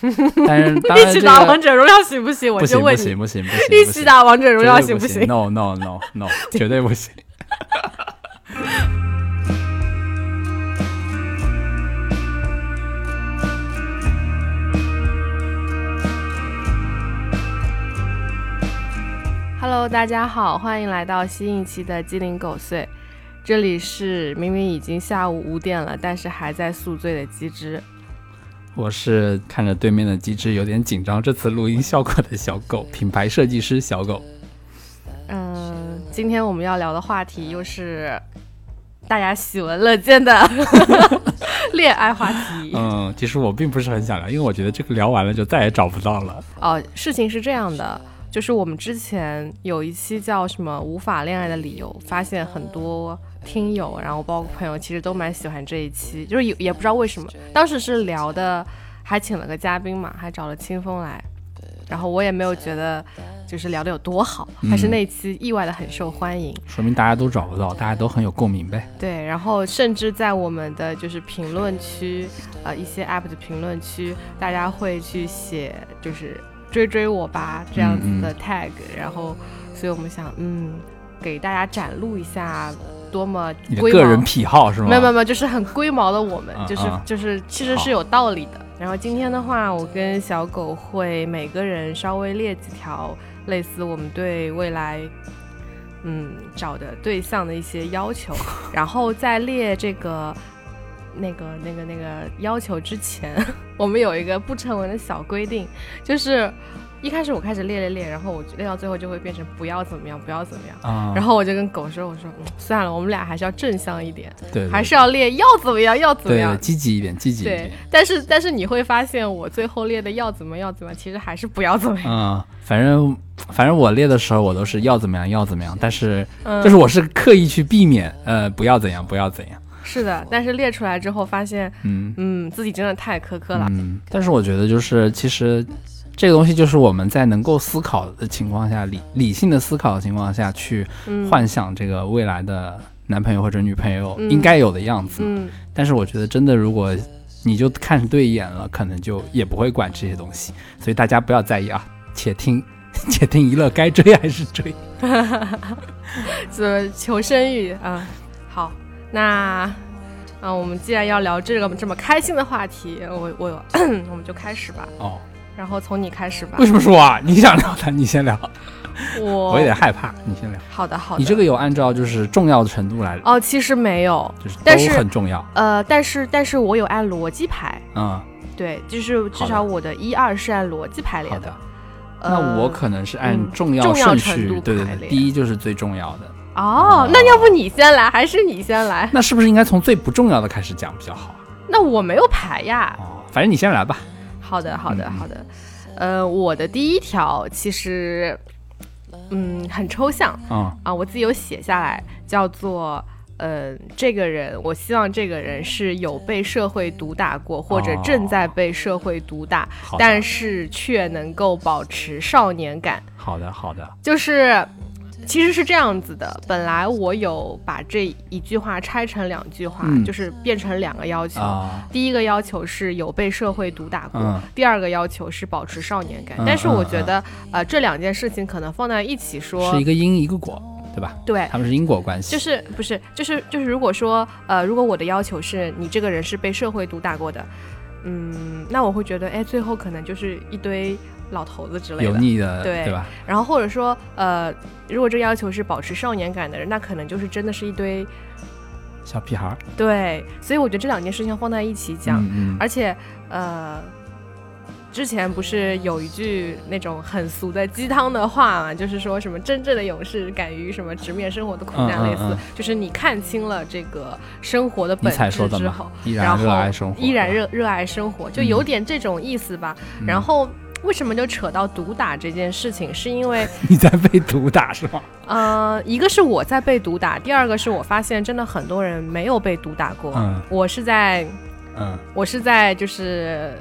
但是 当然 一起打王者荣耀行不行？我就问你，行不行不行，一起打王者荣耀行不行行？？No No No No，绝对不行。Hello，大家好，欢迎来到新一期的鸡零狗碎。这里是明明已经下午五点了，但是还在宿醉的鸡汁。我是看着对面的机制有点紧张，这次录音效果的小狗，品牌设计师小狗。嗯，今天我们要聊的话题又是大家喜闻乐见的 恋爱话题。嗯，其实我并不是很想聊，因为我觉得这个聊完了就再也找不到了。哦，事情是这样的，就是我们之前有一期叫什么“无法恋爱的理由”，发现很多听友，然后包括朋友，其实都蛮喜欢这一期，就是也也不知道为什么，当时是聊的，还请了个嘉宾嘛，还找了清风来，然后我也没有觉得就是聊的有多好，还是嗯那一期意外的很受欢迎。说明大家都找不到，大家都很有共鸣呗。对，然后甚至在我们的就是评论区，呃，一些 app 的评论区，大家会去写就是追追我吧这样子的 tag，、然后，所以我们想，嗯，给大家展露一下多么个人癖好是吗？没有没有没有，就是很龟毛的我们，啊就是啊就是其实是有道理的。然后今天的话，我跟小狗会每个人稍微列几条类似我们对未来嗯找的对象的一些要求，然后在列这个。那个、那个、那个要求之前，我们有一个不成文的小规定，就是一开始我开始练练练，然后我练到最后就会变成不要怎么样，不要怎么样。啊，然后我就跟狗说：“我说、嗯、算了，我们俩还是要正向一点，还是要练要怎么样，要怎么样。积极一点，积极一对点。，但是但是你会发现，我最后练的要怎么样要怎么样，其实还是不要怎么样。嗯，反正反正我练的时候我都是要怎么样要怎么样，但是嗯，就是我是刻意去避免，呃，不要怎样不要怎样。是的，但是列出来之后发现，嗯嗯，自己真的太苛刻了。嗯，但是我觉得就是其实这个东西就是我们在能够思考的情况下，理理性的思考的情况下去嗯，幻想这个未来的男朋友或者女朋友嗯应该有的样子。嗯，但是我觉得真的如果你就看对眼了，可能就也不会管这些东西，所以大家不要在意啊，且听。且听一乐，该追还是追。这求生欲啊、好，那啊，我们既然要聊这个这么开心的话题，我我 我们就开始吧。哦，然后从你开始吧为。什么说啊？你想聊的，你先聊。我我有点害怕，你先聊。好的好的。你这个有按照就是重要的程度来，哦，其实没有，就是但是都很重要。呃，但是但是我有按逻辑排，嗯，对，就是至少我的一二是按逻辑排列的的。。呃那我可能是按嗯重要顺序，程度对对对，排列第一就是最重要的。哦，那要不你先来，还是你先来？那是不是应该从最不重要的开始讲比较好啊？那我没有排呀。哦，反正你先来吧。好的，好的，嗯好的。呃，我的第一条其实，嗯，很抽象嗯啊，我自己有写下来，叫做。呃，这个人，我希望这个人是有被社会毒打过，或者哦正在被社会毒打，但是却能够保持少年感。好的，好的。就是，其实是这样子的。本来我有把这一句话拆成两句话，嗯就是变成两个要求。啊，第一个要求是有被社会毒打过，嗯第二个要求是保持少年感。嗯但是我觉得，呃，这两件事情可能放在一起说，是一个因一个果，对吧？对，他们是因果关系。就是不是就是就是，如果说呃，如果我的要求是你这个人是被社会毒打过的，嗯，那我会觉得，哎，最后可能就是一堆老头子之类的。油腻的，对对吧？然后或者说，呃，如果这要求是保持少年感的人，那可能就是真的是一堆小屁孩儿对。所以我觉得这两件事情放在一起讲，嗯嗯，而且呃，之前不是有一句那种很俗的鸡汤的话嘛，就是说什么真正的勇士敢于什么直面生活的苦难，类似，就是你看清了这个生活的本质之后，依然热爱生活，依然热热爱生活，就嗯有点这种意思吧。嗯然后为什么就扯到毒打这件事情？是因为 你在被毒打是吗？呃，一个是我在被毒打，第二个是我发现真的很多人没有被毒打过。嗯我是在嗯，我是在就是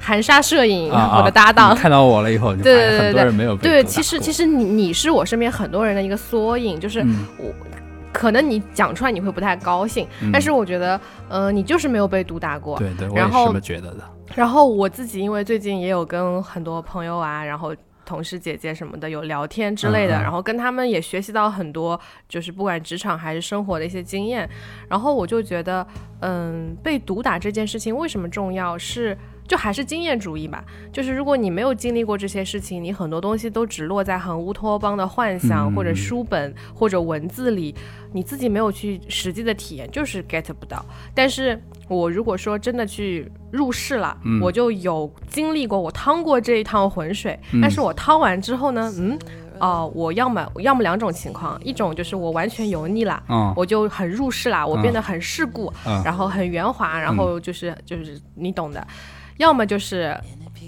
含沙射影，啊我的搭档你。看到我了以后，你就对对对对人没有被对，毒打其实其实你你是我身边很多人的一个缩影，就是嗯我可能你讲出来你会不太高兴，嗯但是我觉得，呃，你就是没有被毒打过。对对，我是这么觉得的。然后我自己因为最近也有跟很多朋友啊，然后同事姐姐什么的有聊天之类的，嗯嗯然后跟他们也学习到很多，就是不管职场还是生活的一些经验。然后我就觉得，嗯，被毒打这件事情为什么重要？是就还是经验主义吧。就是如果你没有经历过这些事情，你很多东西都只落在很乌托邦的幻想、嗯或者书本或者文字里，你自己没有去实际的体验，就是 get 不到。但是我如果说真的去入世了，嗯我就有经历过，我趟过这一趟浑水。嗯但是我趟完之后呢，嗯，哦、我要么要么两种情况，一种就是我完全油腻了。嗯我就很入世啦，我变得很世故，嗯然后很圆滑，然后就是就是你懂的。要么就是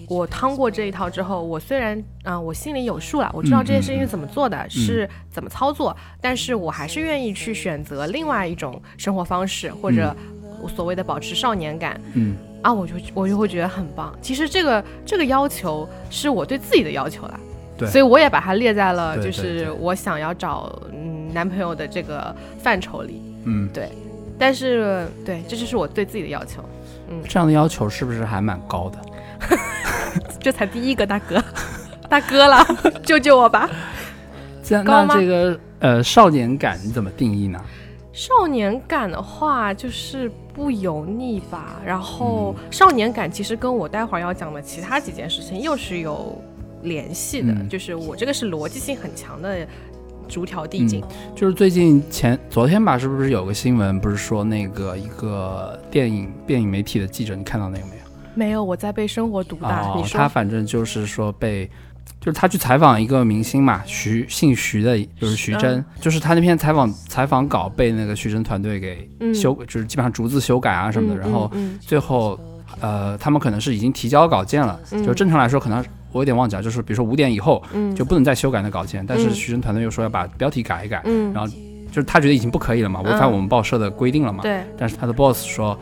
我趟过这一套之后，我虽然啊、我心里有数了，我知道这件事情是怎么做的，是怎么操作，但是我还是愿意去选择另外一种生活方式，或者我所谓的保持少年感。嗯啊，我就我就会觉得很棒。其实这个这个要求是我对自己的要求啦，对所以我也把它列在了就是我想要找嗯男朋友的这个范畴里。嗯，对但是对，这就是我对自己的要求。这样的要求是不是还蛮高的？这才第一个大哥，大哥了，救救我吧！这样那这个呃少年感你怎么定义呢？少年感的话，就是不油腻吧。然后嗯少年感其实跟我待会儿要讲的其他几件事情又是有联系的，嗯就是我这个是逻辑性很强的逐条递进。就是最近前昨天吧，是不是有个新闻，不是说那个一个电影电影媒体的记者，你看到那个没有？没有，我在被生活毒打。哦你，说他反正就是说被，就是他去采访一个明星嘛，徐姓徐的，就是徐峥，就是他那篇采访采访稿被那个徐峥团队给嗯修，就是基本上逐字修改啊什么的，嗯然后嗯最后呃，他们可能是已经提交稿件了，嗯就正常来说可能我有点忘记了，就是比如说五点以后嗯。就不能再修改那稿件，但是嗯。徐峥团队又说要把标题改一改，嗯，然后就是他觉得已经不可以了嘛，违反嗯我们报社的规定了嘛，对。但是他的 boss 说。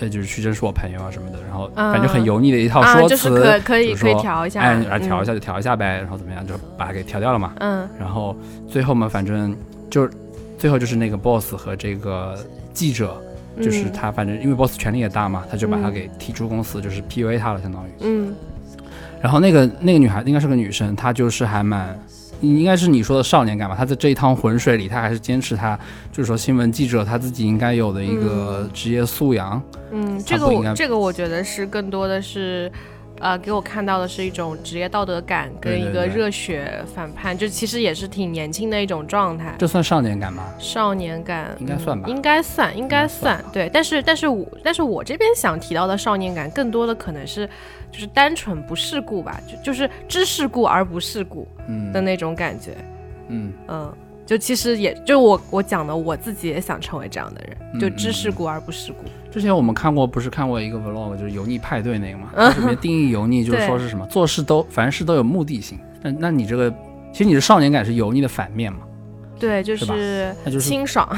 呃，就是徐峥是我朋友啊什么的，然后嗯。反正很油腻的一套啊，说辞，就是可可以可以调一下，哎，来调一下嗯。就调一下呗，然后怎么样就把它给调掉了嘛。嗯。然后最后嘛，反正就最后就是那个 boss 和这个记者，就是嗯他，反正因为 boss 权力也大嘛，他就把他嗯。给踢出公司，就是 PUA 他了，相当于。嗯然后那个那个女孩应该是个女生，她就是还蛮。应该是你说的少年感吧？她在这一趟浑水里，她还是坚持她，就是说新闻记者她自己应该有的一个职业素养。嗯，这个我这个我觉得是更多的是。呃，给我看到的是一种职业道德感跟一个热血反叛，就其实也是挺年轻的一种状态。这算少年感吗？少年感应该算吧嗯应该算，应该应该算算。对，但是但是我但是我这边想提到的少年感，更多的可能是就是单纯不世故吧，就就是知世故而不世故嗯的那种感觉。嗯嗯，就其实也就我我讲的，我自己也想成为这样的人，就嗯知世嗯故而不世故。之前我们看过，不是看过一个 vlog，就是油腻派对那个嘛，嗯它里面定义油腻就是说是什么，做事都凡事都有目的性。那那你这个，其实你的少年感是油腻的反面嘛，对，就是是那就是清爽。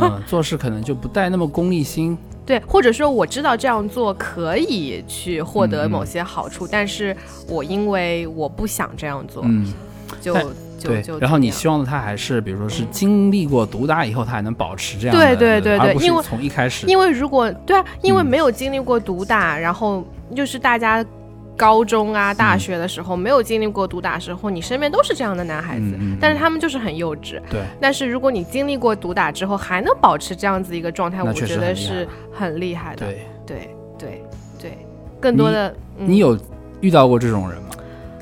嗯，做事可能就不带那么功利心。对，或者说我知道这样做可以去获得某些好处，但是我因为我不想这样做，嗯，就对就就。然后你希望的他还是，比如说是经历过毒打以后，他还能保持这样的，对对对对因为从一开始，因为如果对啊，因为嗯没有经历过毒打，然后就是大家高中啊、嗯大学的时候、没有经历过毒打时候，你身边都是这样的男孩子，但是他们就是很幼稚。对，但是如果你经历过毒打之后还能保持这样子一个状态，我觉得是很厉害的。对，对对对，更多的嗯你有遇到过这种人吗？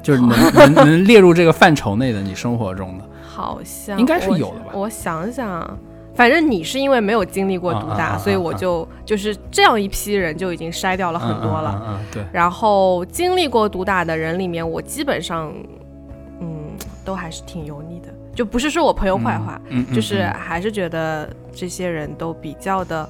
就是能 能能列入这个范畴内的，你生活中的，好像应该是有的吧我想想。反正你是因为没有经历过毒打，所以我就就是这样一批人就已经筛掉了很多了。嗯嗯嗯嗯对，然后经历过毒打的人里面，我基本上，嗯，都还是挺油腻的。就不是说我朋友坏话，嗯，嗯就是嗯还是觉得这些人都比较的，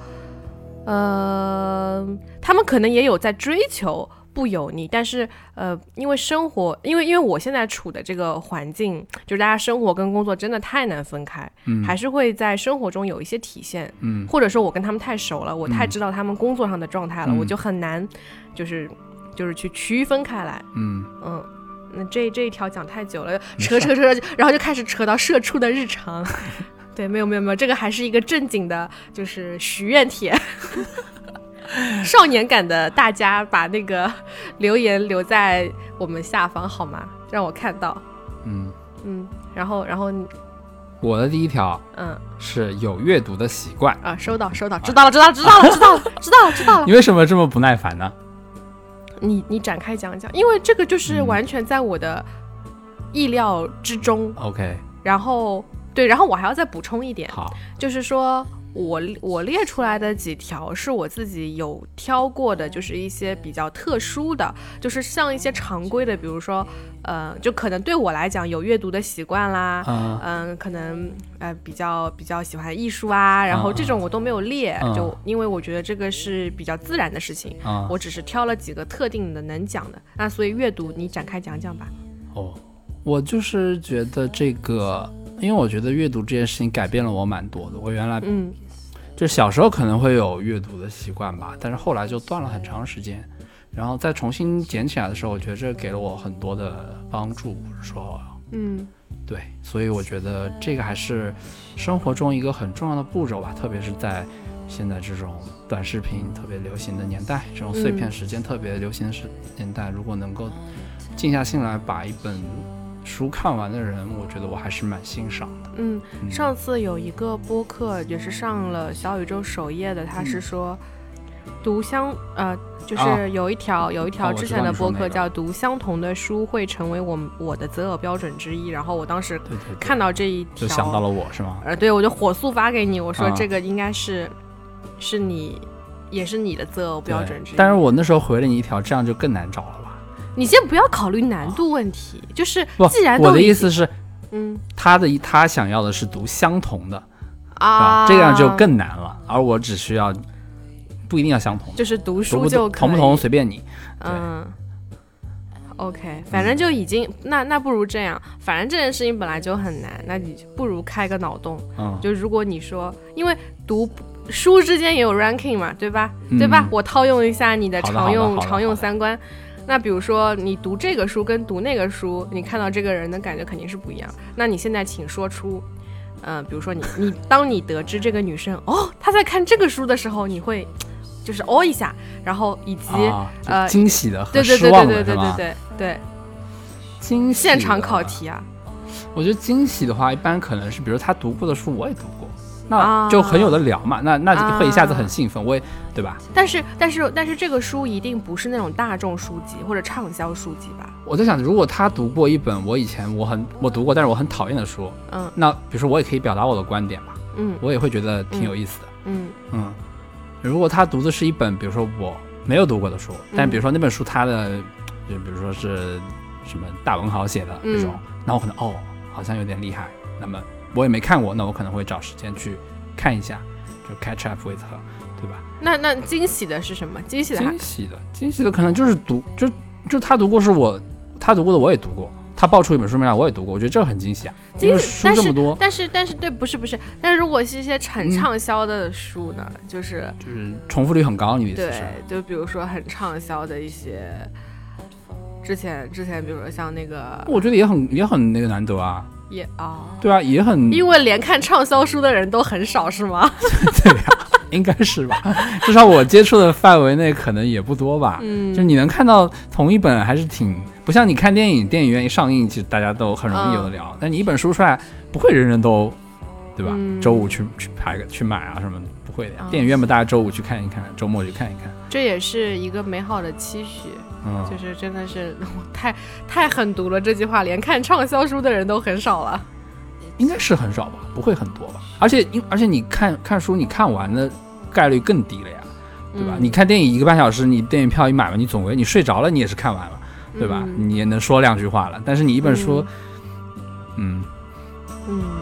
呃，他们可能也有在追求不油腻，但是呃，因为生活，因为因为我现在处的这个环境，就是大家生活跟工作真的太难分开，嗯还是会在生活中有一些体现。嗯或者说我跟他们太熟了，我太嗯知道他们工作上的状态了，嗯我就很难，就是就是去区分开来。嗯，嗯，那这这一条讲太久了，扯扯扯，然后就开始扯到社畜的日常。对，没有没有没有，这个还是一个正经的，就是许愿帖。少年感的大家把那个留言留在我们下方好吗？让我看到。嗯嗯，然后然后我的第一条嗯是有阅读的习惯。啊，收到收到，知道了知道了 知道了知道了知道了知道了你。为什么这么不耐烦呢？你你展开讲讲，因为这个就是嗯完全在我的意料之中。OK，然后对，然后我还要再补充一点，好，就是说我我列出来的几条是我自己有挑过的，就是一些比较特殊的，就是像一些常规的，比如说，呃，就可能对我来讲有阅读的习惯啦。嗯嗯，可能呃比较比较喜欢艺术啊，然后嗯这种我都没有列，嗯就因为我觉得这个是比较自然的事情，嗯，我只是挑了几个特定的能讲的。那所以阅读你展开讲讲吧。哦，我就是觉得这个，因为我觉得阅读这件事情改变了我蛮多的。我原来嗯就小时候可能会有阅读的习惯吧，但是后来就断了很长时间，然后再重新捡起来的时候，我觉得这给了我很多的帮助，说嗯对，所以我觉得这个还是生活中一个很重要的步骤吧，特别是在现在这种短视频特别流行的年代，这种碎片时间特别流行的时年代，如果能够静下心来把一本书看完的人，我觉得我还是蛮欣赏的。嗯，嗯上次有一个播客也是上了小宇宙首页的，他是说读相呃，就啊是有一条、有一条之前的播客叫“读相同的书会成为我我的择偶标准之一”，然后我当时看到这一条，就想到了我是吗？呃，对我就火速发给你，我说啊这个应该是、是你也是你的择偶标准之一。但是我那时候回了你一条，这样就更难找了吧？你先不要考虑难度问题，就是不既然，都我的意思是，嗯。他的他想要的是读相同的，啊，这样就更难了，而我只需要不一定要相同，就是读书就同不同随便你。嗯，OK，反正就已经、那那不如这样，反正这件事情本来就很难，那你不如开个脑洞。嗯，就如果你说，因为读书之间也有 ranking 嘛，对吧？对吧？嗯？我套用一下你的常用常用三观。那比如说你读这个书跟读那个书，你看到这个人的感觉肯定是不一样。那你现在请说出，嗯、比如说你你当你得知这个女生哦她在看这个书的时候，你会就是哦一下，然后以及、啊，呃惊喜的和对对失望对对对对？对对，惊现场考题啊，我觉得惊喜的话，一般可能是比如他读过的书我也读过，啊那就很有的聊嘛，那那就会一下子很兴奋，我也对吧？但是但是但是这个书一定不是那种大众书籍或者畅销书籍吧？我在想，如果他读过一本我以前我很我读过，但是我很讨厌的书，嗯。那比如说我也可以表达我的观点嘛，嗯。我也会觉得挺有意思的。嗯。嗯，如果他读的是一本比如说我没有读过的书，但比如说那本书他的就比如说是什么大文豪写的嗯这种，那我可能哦好像有点厉害，那么我也没看过，那我可能会找时间去看一下，就 catch up with her，对吧？那那惊喜的是什么？惊喜的惊喜的，惊喜的可能就是读，就就他读过是我他读过的我也读过，他爆出一本书名来我也读过，我觉得这很惊喜啊，因为惊喜，但是书这么多，但是但是对，不是不是，但是如果是一些很嗯畅销的书呢，就是就是重复率很高，你的意思是对是？，就比如说很畅销的一些，之前之前比如说像那个我觉得也很也很那个难得啊，也啊。对啊，也很因为连看畅销书的人都很少，是吗？对呀、应该是吧？至少我接触的范围内可能也不多吧。嗯，就你能看到同一本还是挺不像你看电影，电影院一上映，其实大家都很容易有的聊。但你一本书出来，不会人人都，对吧？嗯周五去去排个去买啊什么的，不会的呀。啊电影院嘛，大家周五去看一看，周末去看一看。这也是一个美好的期许，嗯，就是真的是太太狠毒了，这句话连看畅销书的人都很少了。应该是很少吧，不会很多吧？而且因而且你看看书，你看完的概率更低了呀，对吧？嗯你看电影一个半小时，你电影票一买完，你总归你睡着了，你也是看完了。对吧？嗯你也能说两句话了，但是你一本书，嗯，嗯，好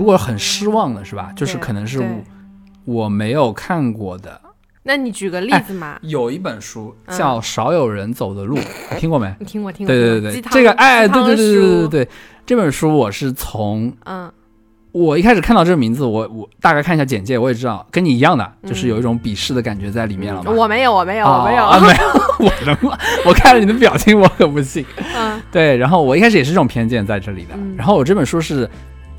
如果很失望的是吧？就是可能是我我没有看过的，那你举个例子嘛？有一本书嗯叫《少有人走的路》，你听过没？你听过听过？对对对对，这个哎，对对对对对对，这本书我是从嗯我一开始看到这个名字，我我大概看一下简介，我也知道跟你一样的，就是有一种鄙视的感觉在里面了嘛。嗯我没有，我没有，啊我没有。啊，没有，我什么？我看了你的表情，我可不信。嗯对，然后我一开始也是这种偏见在这里的。嗯然后我这本书是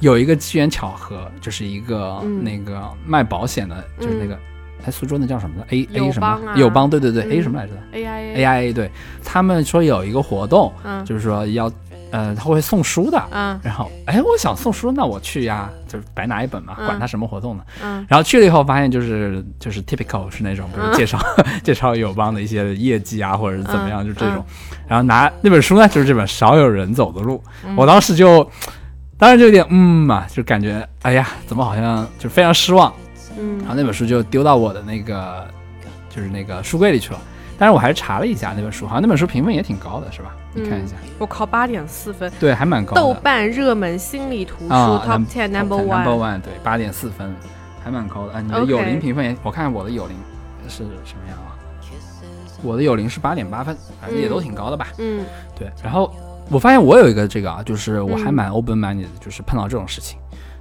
有一个机缘巧合，就是一个、嗯。那个卖保险的，就是那个哎苏州那叫什么？的 A A 什么？邦啊友邦，对对对、嗯。A 什么来着？AIA？AIA 对，他们说有一个活动，嗯。就是说要呃他会送书的。嗯。然后，哎，我想送书，那我去呀，就是白拿一本嘛，嗯。管他什么活动呢。嗯。然后去了以后，发现就是就是 typical 是那种，比如嗯。介绍、介绍友邦的一些业绩啊，或者是怎么样，嗯。就这种。然后拿那本书呢，就是这本《少有人走的路》，嗯。我当时就，当时就有点嗯嘛，就感觉哎呀，怎么好像就非常失望。嗯然后嗯那本书就丢到我的那个就是那个书柜里去了。但是我还是查了一下那本书，好像那本书评分也挺高的，是吧？你看一下，我靠，八点四分，对，还蛮高的。豆瓣热门心理图书啊 Top Ten Number Top 10 Number One。对，八点四分，还蛮高的。啊，你的友邻评分也，我看看我的友邻是什么样啊？我的友邻是八点八分，反正也都挺高的吧？嗯对。然后我发现我有一个这个啊，就是我还嗯蛮 open minded 的，就是碰到这种事情，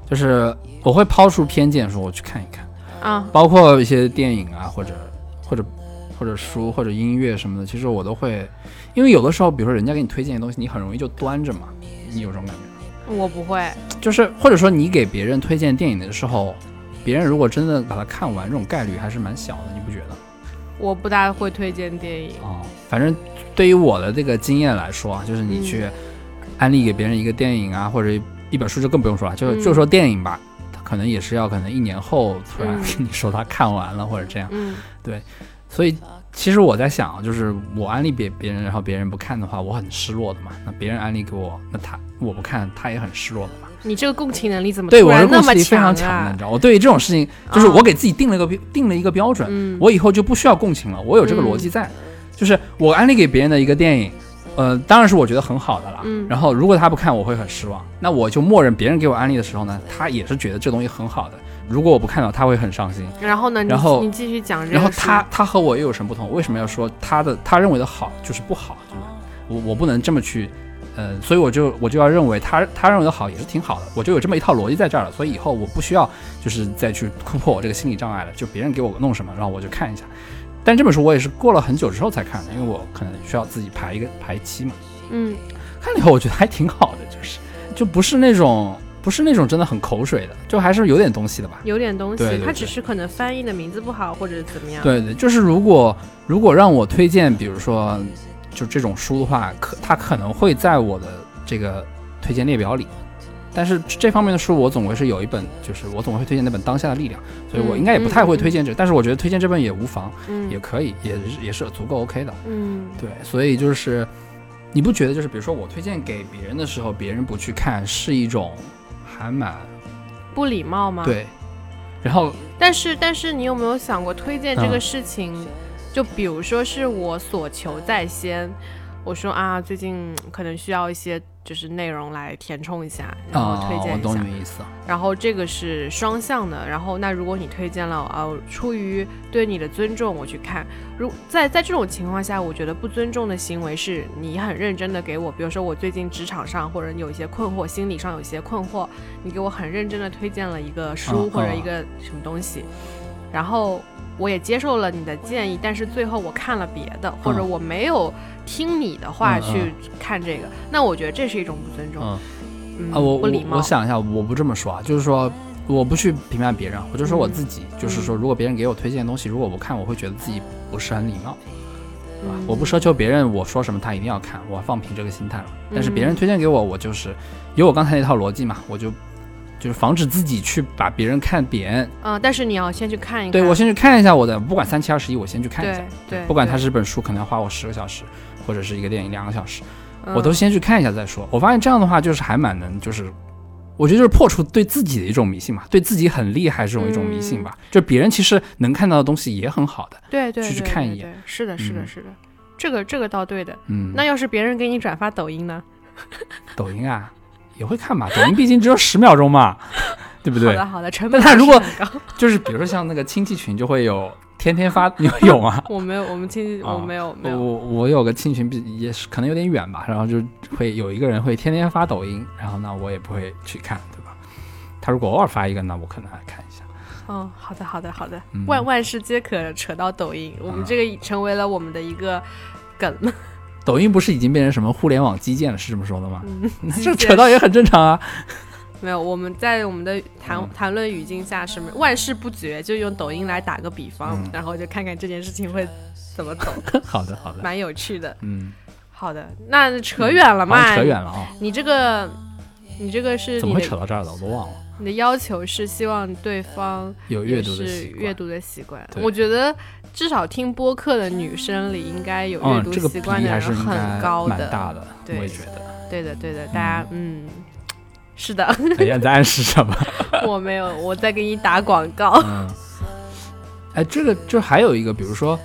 就是我会抛出偏见，说我去看一看，啊包括一些电影啊，或者或者或者书或者音乐什么的，其实我都会，因为有的时候，比如说人家给你推荐的东西，你很容易就端着嘛，你有这种感觉吗？我不会。就是或者说你给别人推荐电影的时候，别人如果真的把它看完，这种概率还是蛮小的，你不觉得？我不大会推荐电影。哦，反正对于我的这个经验来说啊，就是你嗯去安利给别人一个电影啊，或者一本书就更不用说了，就嗯就说电影吧，他可能也是要可能一年后突然嗯 跟你说他看完了或者这样，嗯所以其实我在想啊，就是我安利别别人，然后别人不看的话，我很失落的嘛。那别人安利给我，那他我不看，他也很失落的嘛。你这个共情能力怎么对我是共情力非常强强的，你啊？知道，我对于这种事情，就是哦我给自己定了一个标定了一个标准，嗯，我以后就不需要共情了，我有这个逻辑在，就是我安利给别人的一个电影，呃，当然是我觉得很好的了。嗯然后如果他不看，我会很失望。那我就默认别人给我安利的时候呢，他也是觉得这东西很好的。如果我不看到，他会很伤心。然后呢？你然后你继续讲。然后他他和我又有什么不同？为什么要说他的他认为的好就是不好？我我不能这么去，呃，所以我就我就要认为他他认为的好也是挺好的，我就有这么一套逻辑在这儿了。所以以后我不需要就是再去突破我这个心理障碍了，就别人给我弄什么，然后我就看一下。但这本书我也是过了很久之后才看的，因为我可能需要自己排一个排期嘛。嗯看了以后我觉得还挺好的，就是就不是那种不是那种真的很口水的，就还是有点东西的吧。有点东西，对对对它只是可能翻译的名字不好或者怎么样。对对，就是如果如果让我推荐，比如说就这种书的话，可它可能会在我的这个推荐列表里。但是这方面的书，我总归是有一本，就是我总会推荐那本《当下的力量》，所以我应该也不太会推荐这个，但是我觉得推荐这本也无妨，嗯也可以，也是也是足够 OK 的。嗯对，所以就是你不觉得就是比如说我推荐给别人的时候，别人不去看，是一种还蛮不礼貌吗？。对，然后但是但是你有没有想过推荐这个嗯事情？就比如说是我所求在先，我说啊，最近可能需要一些就是内容来填充一下，然后推荐一下。懂你的意思。然后这个是双向的，然后那如果你推荐了，呃，出于对你的尊重，我去看。如在在这种情况下，我觉得不尊重的行为是你很认真的给我，比如说我最近职场上或者你有一些困惑，心理上有一些困惑，你给我很认真的推荐了一个书或者一个什么东西，然后我也接受了你的建议，但是最后我看了别的，或者嗯我没有听你的话去看这个，那我觉得这是一种不尊重，嗯。嗯，啊，我我。我想一下，我不这么说啊，就是说我不去评判别人，我就说我自己，就是说如果别人给我推荐的东西，如果我不看，我会觉得自己不是很礼貌，对吧？嗯我不奢求别人我说什么他一定要看，我放平这个心态了。但是别人嗯推荐给我，我就是有我刚才那套逻辑嘛，我就就是防止自己去把别人看扁。嗯，但是你要先去看一看。对我先去看一下我的，不管三七二十一，我先去看一下。对对，不管它是本书，可能要花我十个小时，或者是一个电影两个小时，嗯我都先去看一下再说。我发现这样的话，就是还蛮能，就是我觉得就是破除对自己的一种迷信嘛，对自己很厉害这种一种迷信吧。就别人其实能看到的东西也很好的，对对去去看一眼是的，是的，嗯是的，这个这个倒对的。嗯。那要是别人给你转发抖音呢？抖音啊也会看吧，抖音毕竟只有十秒钟嘛，对不对？好的好的，成本但他如果就是比如说像那个亲戚群就会有天天发，你会有吗？我没有，我们亲戚啊我没有没我有，我我有个亲戚群比也是可能有点远吧，然后就会有一个人会天天发抖音，然后呢我也不会去看，对吧？他如果偶尔发一个，那我可能还看一下。嗯，好的好的好的嗯，万万事皆可扯到抖音，我们啊这个成为了我们的一个梗，抖音不是已经变成什么互联网基建了，是这么说的吗？嗯，这扯到也很正常啊。没有，我们在我们的谈嗯谈论语境下什么万事不绝，就用抖音来打个比方，嗯然后就看看这件事情会怎么走，好的好的，蛮有趣的。嗯，好的，那扯远了嘛，扯远了啊，你这个，你这个是怎么会扯到这儿的？我都忘了。你的要求是希望对方有阅读的是习惯阅读的习惯。我觉得至少听播客的女生里应该有阅嗯，读这个习惯的人很高的。蛮大的，我对也觉得。对的，对的，大家嗯，是的，哎呀，你在暗示什么？我没有，我在给你打广告。嗯，哎，这个就还有一个，比如说，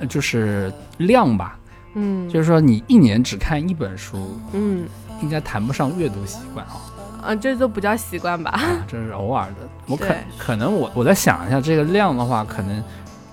呃就是量吧，嗯，就是说你一年只看一本书，嗯应该谈不上阅读习惯啊，啊，这都不叫习惯吧？啊这是偶尔的。我可可能我我在想一下这个量的话，可能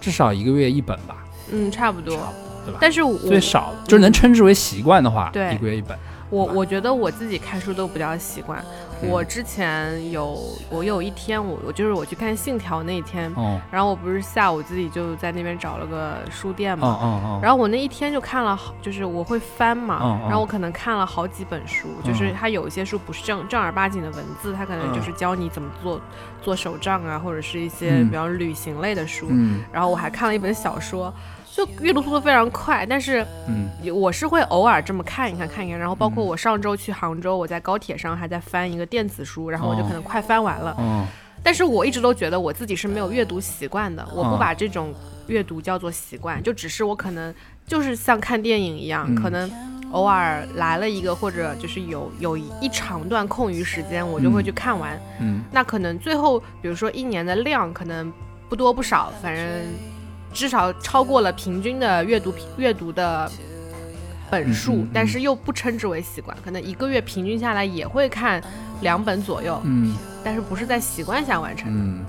至少一个月一本吧，嗯，差不多差。不多对吧？但是我最少就是能称之为习惯的话，对一个月一本。我我觉得我自己看书都不叫习惯。嗯。我之前有我有一天我我就是我去看《信条》那一天，哦。然后我不是下午自己就在那边找了个书店哦嘛，哦哦，然后我那一天就看了好，就是我会翻嘛，然后我可能看了好几本书，就是它有一些书不是正正儿八经的文字，它可能就是教你怎么做做手账啊，或者是一些嗯。比方旅行类的书，嗯。然后我还看了一本小说。就阅读速度非常快，但是嗯。我是会偶尔这么看一看看一看，然后包括我上周去杭州，我在高铁上还在翻一个电子书，然后我就可能快翻完了。哦。但是我一直都觉得我自己是没有阅读习惯的，我不嗯把这种阅读叫做习惯，就只是我可能就是像看电影一样，嗯。可能偶尔来了一个或者就是有有一长段空余时间，我就会去看完。嗯。那可能最后比如说一年的量可能不多不少，反正至少超过了平均的阅读阅读的。本数，嗯嗯嗯但是又不称之为习惯，可能一个月平均下来也会看两本左右，嗯但是不是在习惯下完成的。嗯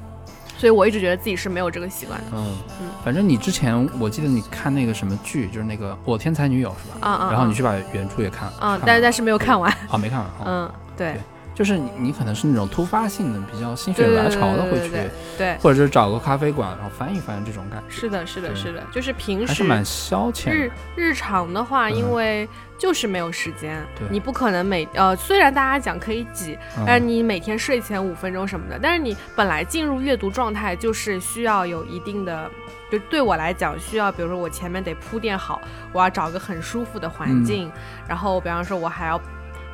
所以我一直觉得自己是没有这个习惯的。嗯嗯，反正你之前我记得你看那个什么剧，就是那个《我天才女友》是吧？啊啊！然后你去把原著也看了。啊，但但是没有看完。啊没看完。哦嗯，对对就是你你可能是那种突发性的、比较心血来潮的会去，对或者是找个咖啡馆然后翻一翻这种感觉，是的，是的，是的，就是平时还是蛮消遣日。日常的话，嗯因为就是没有时间对，你不可能每呃，虽然大家讲可以挤，嗯但是你每天睡前五分钟什么的，但是你本来进入阅读状态就是需要有一定的。就对我来讲，需要比如说我前面得铺垫好，我要找个很舒服的环嗯境，然后比方说我还要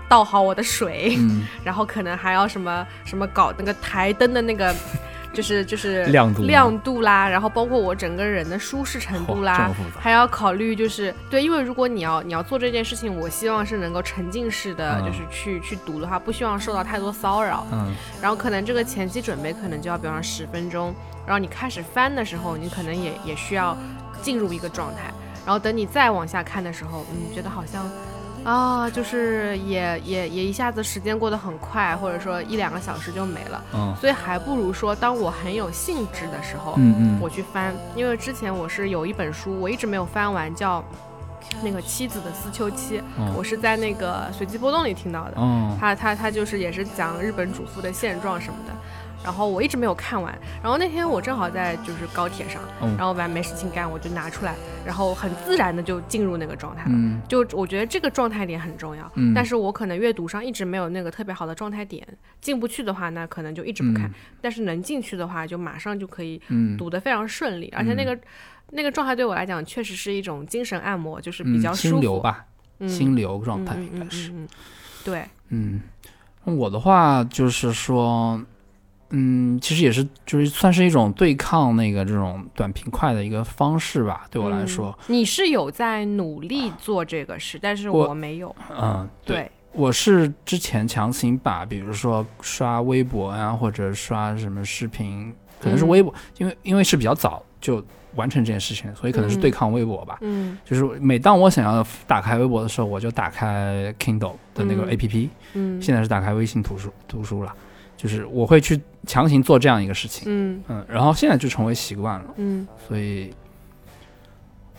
倒好我的水，嗯，然后可能还要什么什么搞那个台灯的那个，就是就是亮度。亮度啦，然后包括我整个人的舒适程度啦还要考虑就是对，因为如果你要你要做这件事情，我希望是能够沉浸式的，嗯。就是去去读的话，不希望受到太多骚扰。嗯。然后可能这个前期准备可能就要比方说十分钟，然后你开始翻的时候，你可能也也需要进入一个状态，然后等你再往下看的时候，你，觉得好像啊，就是也也也一下子时间过得很快，或者说一两个小时就没了，嗯。所以还不如说当我很有兴致的时候，嗯嗯，我去翻，因为之前我是有一本书我一直没有翻完，叫那个妻子的思秋期，嗯。我是在那个随机波动里听到的。哦他他他就是也是讲日本主妇的现状什么的，然后我一直没有看完，然后那天我正好在就是高铁上，嗯。然后完没事情干，我就拿出来，然后很自然的就进入那个状态了。嗯。就我觉得这个状态点很重要，嗯。但是我可能阅读上一直没有那个特别好的状态点，进不去的话，那可能就一直不看；嗯。但是能进去的话，就马上就可以嗯。读得非常顺利，而且那个、那个状态对我来讲确实是一种精神按摩，就是比嗯较舒服。心流吧，嗯。心流状态应该是。对，嗯，我的话就是说，嗯，其实也是就是算是一种对抗那个这种短平快的一个方式吧，对我来说，嗯、你是有在努力做这个事，但是我我没有。嗯，对，对，我是之前强行把，比如说刷微博啊，或者刷什么视频，可能是嗯微博，因为因为是比较早就完成这件事情，所以可能是嗯对抗微博吧。嗯就是每当我想要打开微博的时候，我就打开 Kindle 的那个嗯 APP，、嗯，现在是打开微信图书读书了。就是我会去强行做这样一个事情，嗯。嗯，然后现在就成为习惯了，嗯。所以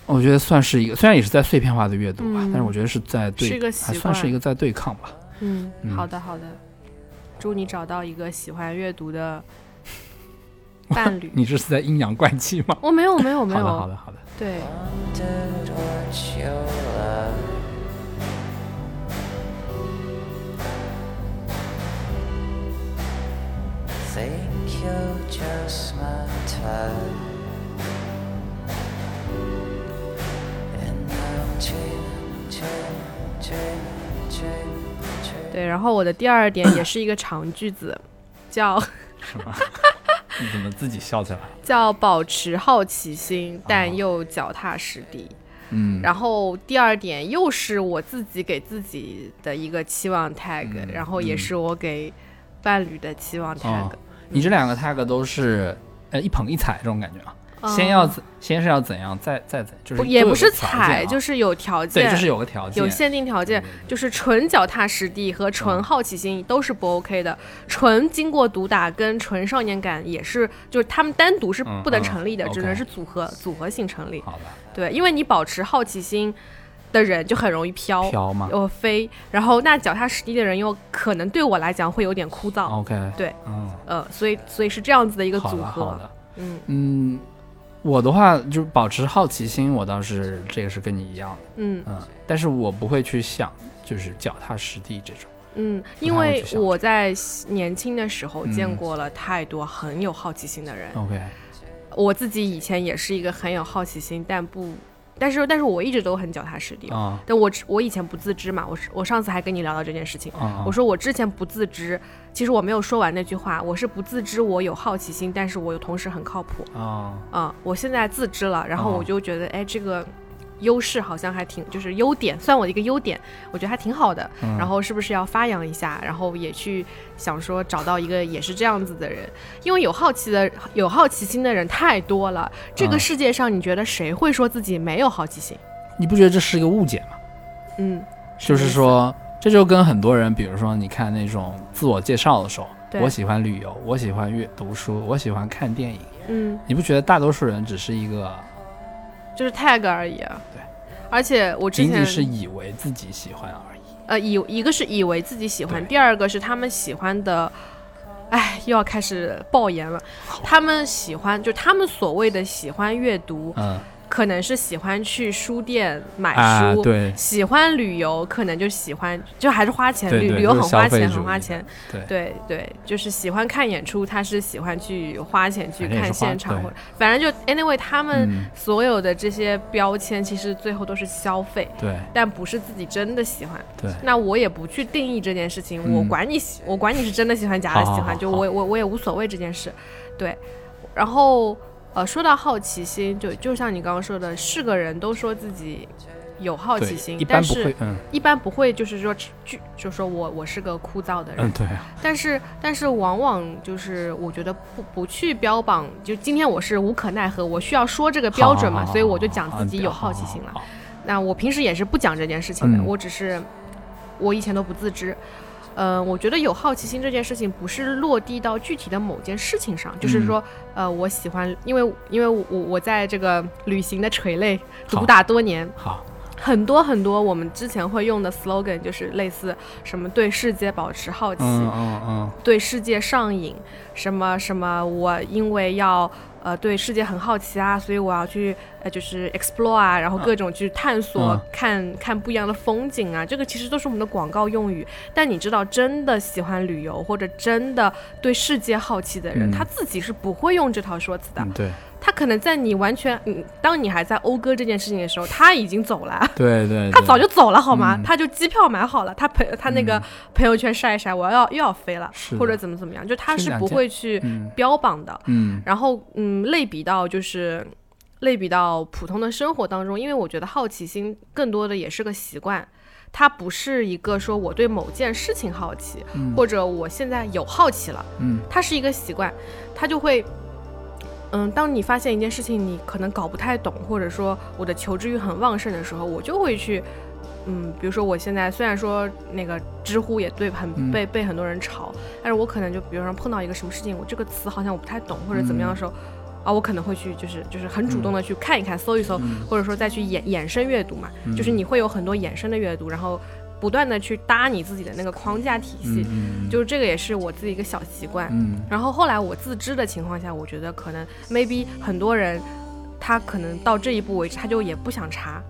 我觉得算是一个，虽然也是在碎片化的阅读吧，嗯。但是我觉得是在对，是个还算是一个在对抗吧。嗯，嗯。好的好的，祝你找到一个喜欢阅读的 伴侣。你这是在阴阳怪气吗？我没有没有没有。好的，好有，的，好的。对，thank you just my type. And I'm chill, chill, chill, chill. 对，然后我的第二点也是一个长句子，叫什么？你怎么自己笑起来？叫保持好奇心，但又脚踏实地。嗯、然后第二点又是我自己给自己的一个期望 tag，、然后也是我给伴侣的期望 tag。你这两个 tag 都是呃一捧一踩这种感觉啊？嗯先要怎，先是要怎样，再再怎，就是不也不是踩，啊就是有条件对，就是有个条件，有限定条件就是纯脚踏实地和纯嗯好奇心都是不 OK 的，纯经过毒打跟纯少年感也是，就是他们单独是不能成立的，只能是组合组合性成立。好吧，对，因为你保持好奇心的人就很容易飘。飘嘛又飞，然后那脚踏实地的人又可能对我来讲会有点枯燥，，OK，对，嗯，呃，所以所以是这样子的一个组合，的好的，嗯。嗯，我的话就是保持好奇心，我倒是这个是跟你一样的，嗯。嗯，但是我不会去想就是脚踏实地这种，嗯，因为我在年轻的时候见嗯过了太多很有好奇心的人，OK，我自己以前也是一个很有好奇心，但不，但是但是我一直都很脚踏实地。啊但我我以前不自知嘛，我是我上次还跟你聊到这件事情，啊，我说我之前不自知，其实我没有说完那句话，我是不自知我有好奇心，但是我又同时很靠谱。啊，嗯，我现在自知了，然后哦我就觉得，哎，这个优势好像还挺，就是优点，算我的一个优点，我觉得还挺好的。嗯然后是不是要发扬一下？然后也去想说找到一个也是这样子的人，因为有好奇的、有好奇心的人太多了。这个嗯世界上，你觉得谁会说自己没有好奇心？你不觉得这是一个误解吗？嗯，就是说，这就跟很多人，比如说你看那种自我介绍的时候，我喜欢旅游，我喜欢阅读书，我喜欢看电影，嗯，你不觉得大多数人只是一个就是 tag 而已啊。对。而且我之前仅仅是以为自己喜欢而已？呃，以一个是以为自己喜欢，第二个是他们喜欢的，哎，又要开始爆言了。他们喜欢，就他们所谓的喜欢阅读，嗯，可能是喜欢去书店买啊，书，对。喜欢旅游，可能就喜欢，就还是花钱，对对旅旅游很花钱，很花钱。对。对对，就是喜欢看演出，他是喜欢去花钱去看现场或者，反正就 anyway，他们嗯。所有的这些标签，其实最后都是消费。对。但不是自己真的喜欢，对，那我也不去定义这件事情，嗯。我管你喜，我管你是真的喜欢假的喜欢，好好好就我我我也无所谓这件事，对。然后呃，说到好奇心，就就像你刚刚说的，是个人都说自己有好奇心，但是一般不会就是说就就说我我是个枯燥的人，嗯，对啊，但是但是往往就是我觉得不不去标榜，就今天我是无可奈何，我需要说这个标准嘛，好好好所以我就讲自己有好好奇心了。那我平时也是不讲这件事情的，嗯我只是我以前都不自知。呃，我觉得有好奇心这件事情不是落地到具体的某件事情上，就是嗯。说，呃，我喜欢，因为因为我我在这个旅行的垂类好毒打多年，好，很多很多我们之前会用的 slogan 就是类似什么对世界保持好奇，嗯嗯嗯，对世界上瘾，什么什么，我因为要呃对世界很好奇啊，所以我要去呃就是 explore 啊，然后各种去探索，嗯看看不一样的风景啊，这个其实都是我们的广告用语。但你知道，真的喜欢旅游或者真的对世界好奇的人，嗯他自己是不会用这套说辞的。嗯对他可能在你完全，嗯，当你还在讴歌这件事情的时候，他已经走了。对对，他早就走了，好吗？嗯他就机票买好了，他朋他那个嗯朋友圈晒一晒，我要又要飞了是，或者怎么怎么样，就他是不会去嗯标榜的。嗯然后，嗯，类比到就是类比到普通的生活当中，因为我觉得好奇心更多的也是个习惯。它不是一个说我对某件事情好奇，嗯或者我现在有好奇了，嗯它是一个习惯，它就会，嗯，当你发现一件事情你可能搞不太懂，或者说我的求知欲很旺盛的时候，我就会去嗯，比如说我现在虽然说那个知乎也对很嗯。被、被很多人炒，但是我可能就比如说碰到一个什么事情，我这个词好像我不太懂或者怎么样的时候。啊，我可能会去，就是就是很主动的去看一看、搜一搜，嗯。或者说再去衍衍生阅读嘛，就是你会有很多衍生的阅读，然后不断的去搭你自己的那个框架体系，嗯就是这个也是我自己一个小习惯。嗯然后后来我自知的情况下，我觉得可能 maybe 很多人他可能到这一步为止，他就也不想查，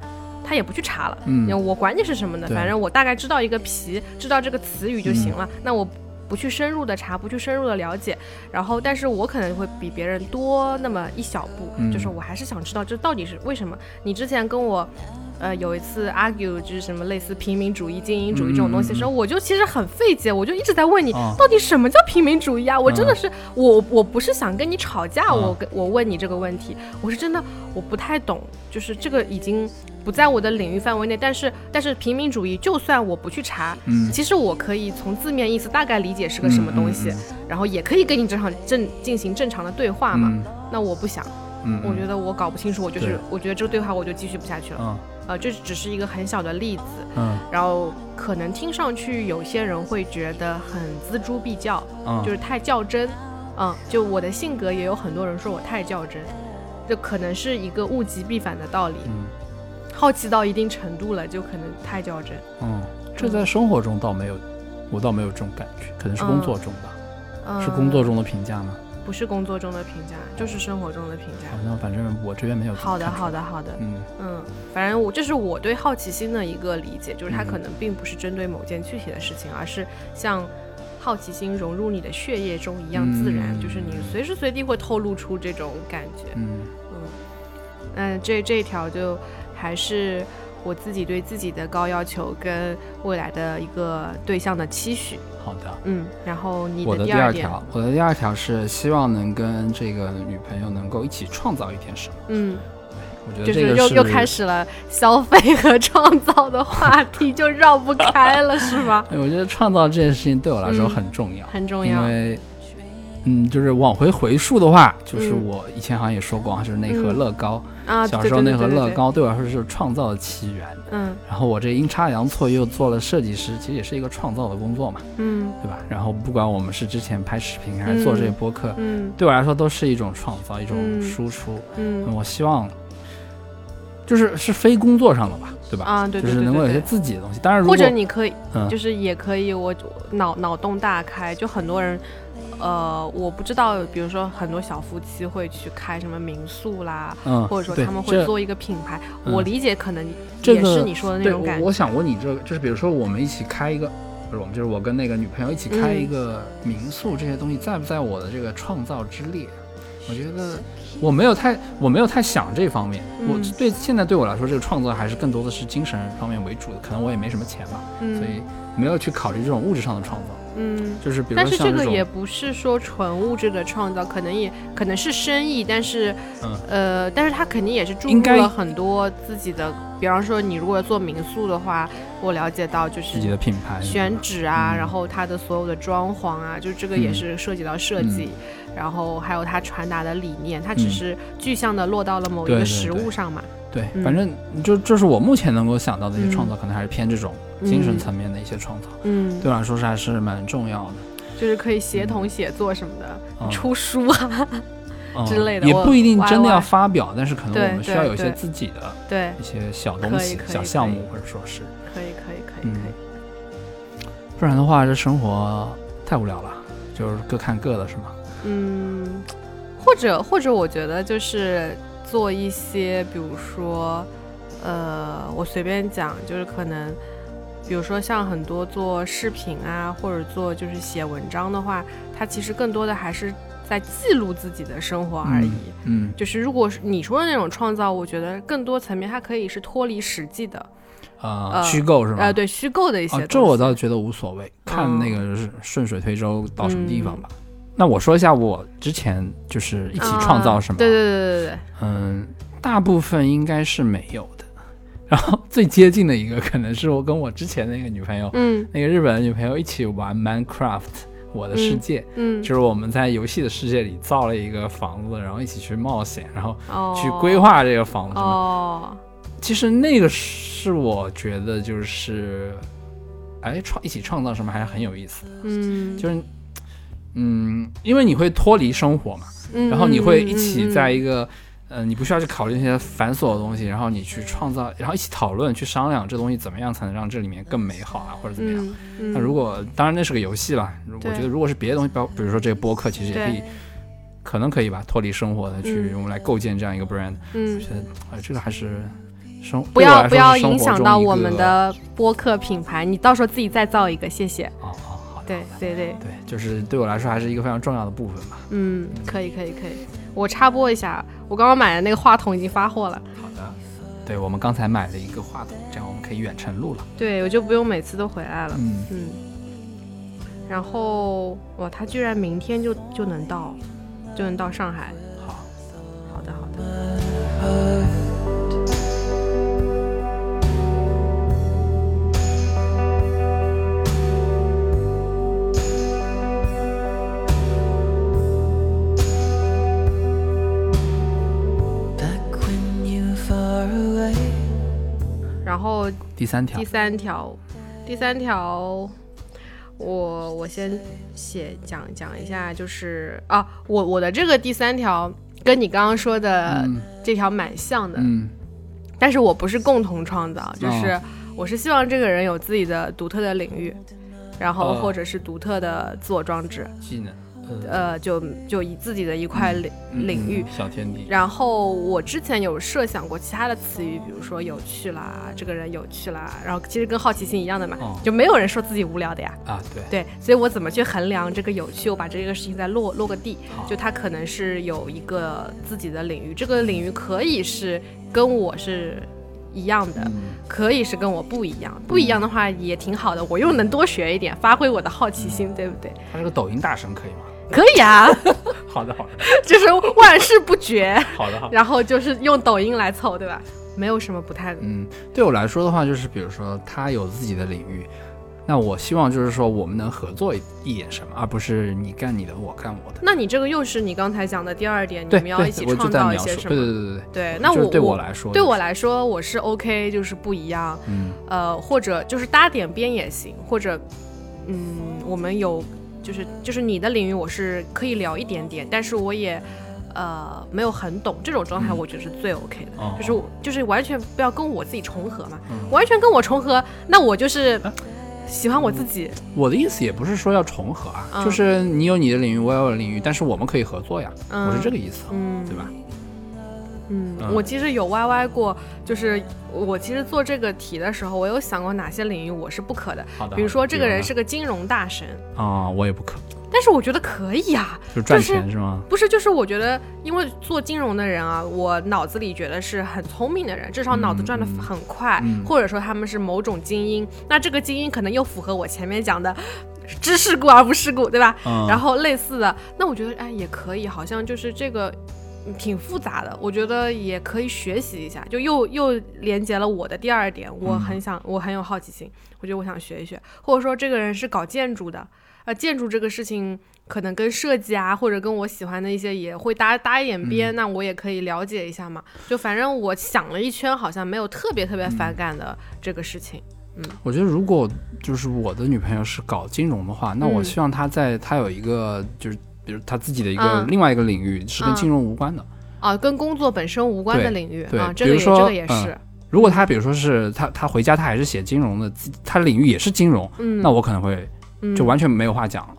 他也不去查了。嗯我管你是什么呢，反正我大概知道一个皮，知道这个词语就行了。那我不去深入的查，不去深入的了解，然后但是我可能会比别人多那么一小步，嗯就是我还是想知道这到底是为什么。你之前跟我。呃，有一次 argue 就是什么类似平民主义、精英主义这种东西的时候，我就其实很费解，我就一直在问你，啊到底什么叫平民主义啊？我真的嗯是，我我不是想跟你吵架，嗯我跟我问你这个问题，我是真的我不太懂，就是这个已经不在我的领域范围内。但是但是平民主义，就算我不去查，嗯其实我可以从字面意思大概理解是个什么东西，嗯然后也可以跟你正常正进行正常的对话嘛。嗯那我不想，嗯，我觉得我搞不清楚，我就是我觉得这个对话我就继续不下去了。嗯呃，这只是一个很小的例子，嗯然后可能听上去有些人会觉得很锱铢必较，嗯，就是太较真，嗯，就我的性格也有很多人说我太较真，这可能是一个物极必反的道理。嗯好奇到一定程度了，就可能太较真。嗯，这在生活中倒没有，我倒没有这种感觉，可能是工作中吧，嗯，是工作中的评价吗？不是工作中的评价，就是生活中的评价好。像反正我这边没有。好的，好。的，好的。嗯嗯，反正我这是我对好奇心的一个理解，就是它嗯可能并不是针对某件具体的事情，而是像好奇心融入你的血液中一样自然，嗯就是你随时随地会透露出这种感觉。嗯嗯，这这一条就还是我自己对自己的高要求跟未来的一个对象的期许。好的。嗯，然后你我的第二条，我的第二条是希望能跟这个女朋友能够一起创造一点什么。嗯，我觉得就是这个是又又开。始了消费和创造的话题，就绕不开了，是吧？哎，我觉得创造这件事情对我来说嗯很重要，很重要。因为，嗯，就是往回回溯的话，就是嗯我以前好像也说过啊，就是那盒嗯乐高，啊，小时候那盒乐，高对我来说是创造的起源。嗯然后我这阴差阳错又做了设计师，其实也是一个创造的工作嘛，嗯对吧？然后不管我们是之前拍视频还是做这个播客，嗯对我来说都是一种创造，一种嗯输出。嗯我希望就是是非工作上的吧，对吧？啊，对对就是。能够有些自己的东西。当然，如或果者你可以，嗯就是也可以，我脑脑洞大开，就很多人。呃，我不知道，比如说很多小夫妻会去开什么民宿啦，嗯，或者说他们会做一个品牌，嗯我理解可能这也是你说的那，种感觉。我我想问你这个，就是比如说我们一起开一个，不是我们，就是我跟那个女朋友一起开嗯一个民宿，这些东西在不在我的这个创造之列？我觉得我没有太我没有太想这方面。嗯我对现在对我来说，这个创作还是更多的是精神方面为主的。可能我也没什么钱吧，嗯所以没有去考虑这种物质上的创造。嗯，就是比如但是这个也不是说纯物质的创造，可能也可能是生意，但是，嗯呃，但是他肯定也是注入了很多自己的，比方说你如果做民宿的话，我了解到就是自己的品牌选址啊，嗯然后它的所有的装潢啊，就这个也是涉及到设计，然后还有它传达的理念，它只嗯是具象的落到了某一个实物上嘛。对，嗯反正就这是我目前能够想到的一些嗯创造，可能还是偏这种精神嗯层面的一些创造，嗯，对我来说是还是蛮重要的。就是可以协同写作什么的，嗯。出书啊，嗯。之类的也不一定真的要发表，但是可能我们需要有一些自己的对，一些小东西小项目，或者说是，可以可以可以嗯可以。不然的话，这生活太无聊了，就是各看各的，是吗？嗯，或者或者我觉得就是做一些，比如说，呃，我随便讲，就是可能，比如说像很多做视频啊，或者做就是写文章的话，它其实更多的还是在记录自己的生活而已。嗯就是如果是你说的那种创造，我觉得更多层面它可以是脱离实际的，啊，呃虚构是吗？呃，对，虚构的一些这我倒觉得无所谓，看嗯那个是顺水推舟到什么地方吧。那我说一下我之前就是一起创造什么，啊对对对对对对，嗯，大部分应该是没有的。然后最接近的一个可能是我跟我之前那个女朋友，嗯。那个日本的女朋友一起玩 Minecraft 我的世界，嗯，就是我们在游戏的世界里造了一个房子，然后一起去冒险，然后哦去规划这个房子。哦，其实那个是我觉得就是，哎，创一起创造什么还是很有意思的，嗯，就是，嗯，因为你会脱离生活嘛，嗯然后你会一起在一个，呃，你不需要去考虑那些繁琐的东西，然后你去创造，然后一起讨论，去商量这东西怎么样才能让这里面更美好啊，或者怎么样。嗯嗯那如果当然那是个游戏啦，我觉得如果是别的东西，包比如说这个播客，其实也可以，可能可以吧，脱离生活的去嗯我们来构建这样一个 brand。嗯觉得哎，这个还是生不要不要影响到我们的播客品牌，你到时候自己再造一个，谢谢。哦哦好的对对对，对，就是对我来说还是一个非常重要的部分吧。嗯，可以可以可以。我插播一下，我刚刚买的那个话筒已经发货了，好的，对我们刚才买了一个话筒，这样我们可以远程录了。对我就不用每次都回来了。嗯，嗯，然后哇，他居然明天就就能到，就能到上海。好，好的好的。后第三条。第，三条，第三条，我我先写讲讲一下，就是啊，我我的这个第三条跟你刚刚说的嗯。这条蛮像的，嗯。但是我不是共同创造，就是哦我是希望这个人有自己的独特的领域，然后哦。或者是独特的自我装置，技能，呃，就就以自己的一块领、嗯领域嗯。小天地。然后我之前有设想过其他的词语，比如说有趣啦，这个人有趣啦，然后其实跟好奇心一样的嘛，哦就没有人说自己无聊的呀。啊，对，对，所以我怎么去衡量这个有趣？我把这个事情再落落个地，就他可能是有一个自己的领域，这个领域可以是跟我是一样的，嗯，可以是跟我不一样，不一样的话也挺好的，我又能多学一点，发挥我的好奇心，对不对？他这个抖音大神可以吗？可以啊，好的，好的，就是万事不绝，好的，好的。然后就是用抖音来凑，对吧？没有什么不太嗯，对我来说的话，就是比如说他有自己的领域，那我希望就是说我们能合作一一点什么，而不是你干你的，我干我的。那你这个又是你刚才讲的第二点，你，们要一起创造一些什么？对对对对对。对那我对我我来说，对我，来说，我是 OK，就是不一样，嗯呃，或者就是搭点边也行，或者，嗯，我们有就是就是你的领域我是可以聊一点点，但是我也呃没有很懂，这种状态嗯。我觉得是最 OK 的，哦。就是就是完全不要跟我自己重合嘛，嗯。完全跟我重合，那我就是喜欢我自己，我的意思也不是说要重合啊，嗯就是你有你的领域，我有我的领域，但是我们可以合作呀，嗯，我是这个意思，嗯，对吧？嗯，嗯我其实有歪歪过，就是我其实做这个题的时候，我有想过哪些领域我是不可的，好的，比如说这个人是是个金融大神，啊，我也不可，但是我觉得可以啊，就赚就是钱是吗？不是，就是我觉得，因为做金融的人啊，我脑子里觉得是很聪明的人，至少脑子转得嗯很快，嗯或者说他们是某种精英。那这个精英可能又符合我前面讲的知世故而不世故，对吧？嗯，然后类似的，那我觉得哎也可以，好像就是这个。嗯挺复杂的，我觉得也可以学习一下，就又又连接了我的第二点，我嗯很想，我很有好奇心，我觉得我想学一学，或者说这个人是搞建筑的，呃，建筑这个事情可能跟设计啊，或者跟我喜欢的一些也会搭搭一点边，嗯那我也可以了解一下嘛。就反正我想了一圈，好像没有特别特别嗯反感的这个事情。嗯我觉得如果就是我的女朋友是搞金融的话，那我嗯希望她在她有一个就是比如他自己的一个嗯另外一个领域是跟嗯金融无关的。啊，跟工作本身无关的领域对啊，这比如说个也这个也嗯是，如果他比如说是他他回家他还是写金融的，自她领域也是金融，嗯，那我可能会嗯就完全没有话讲了。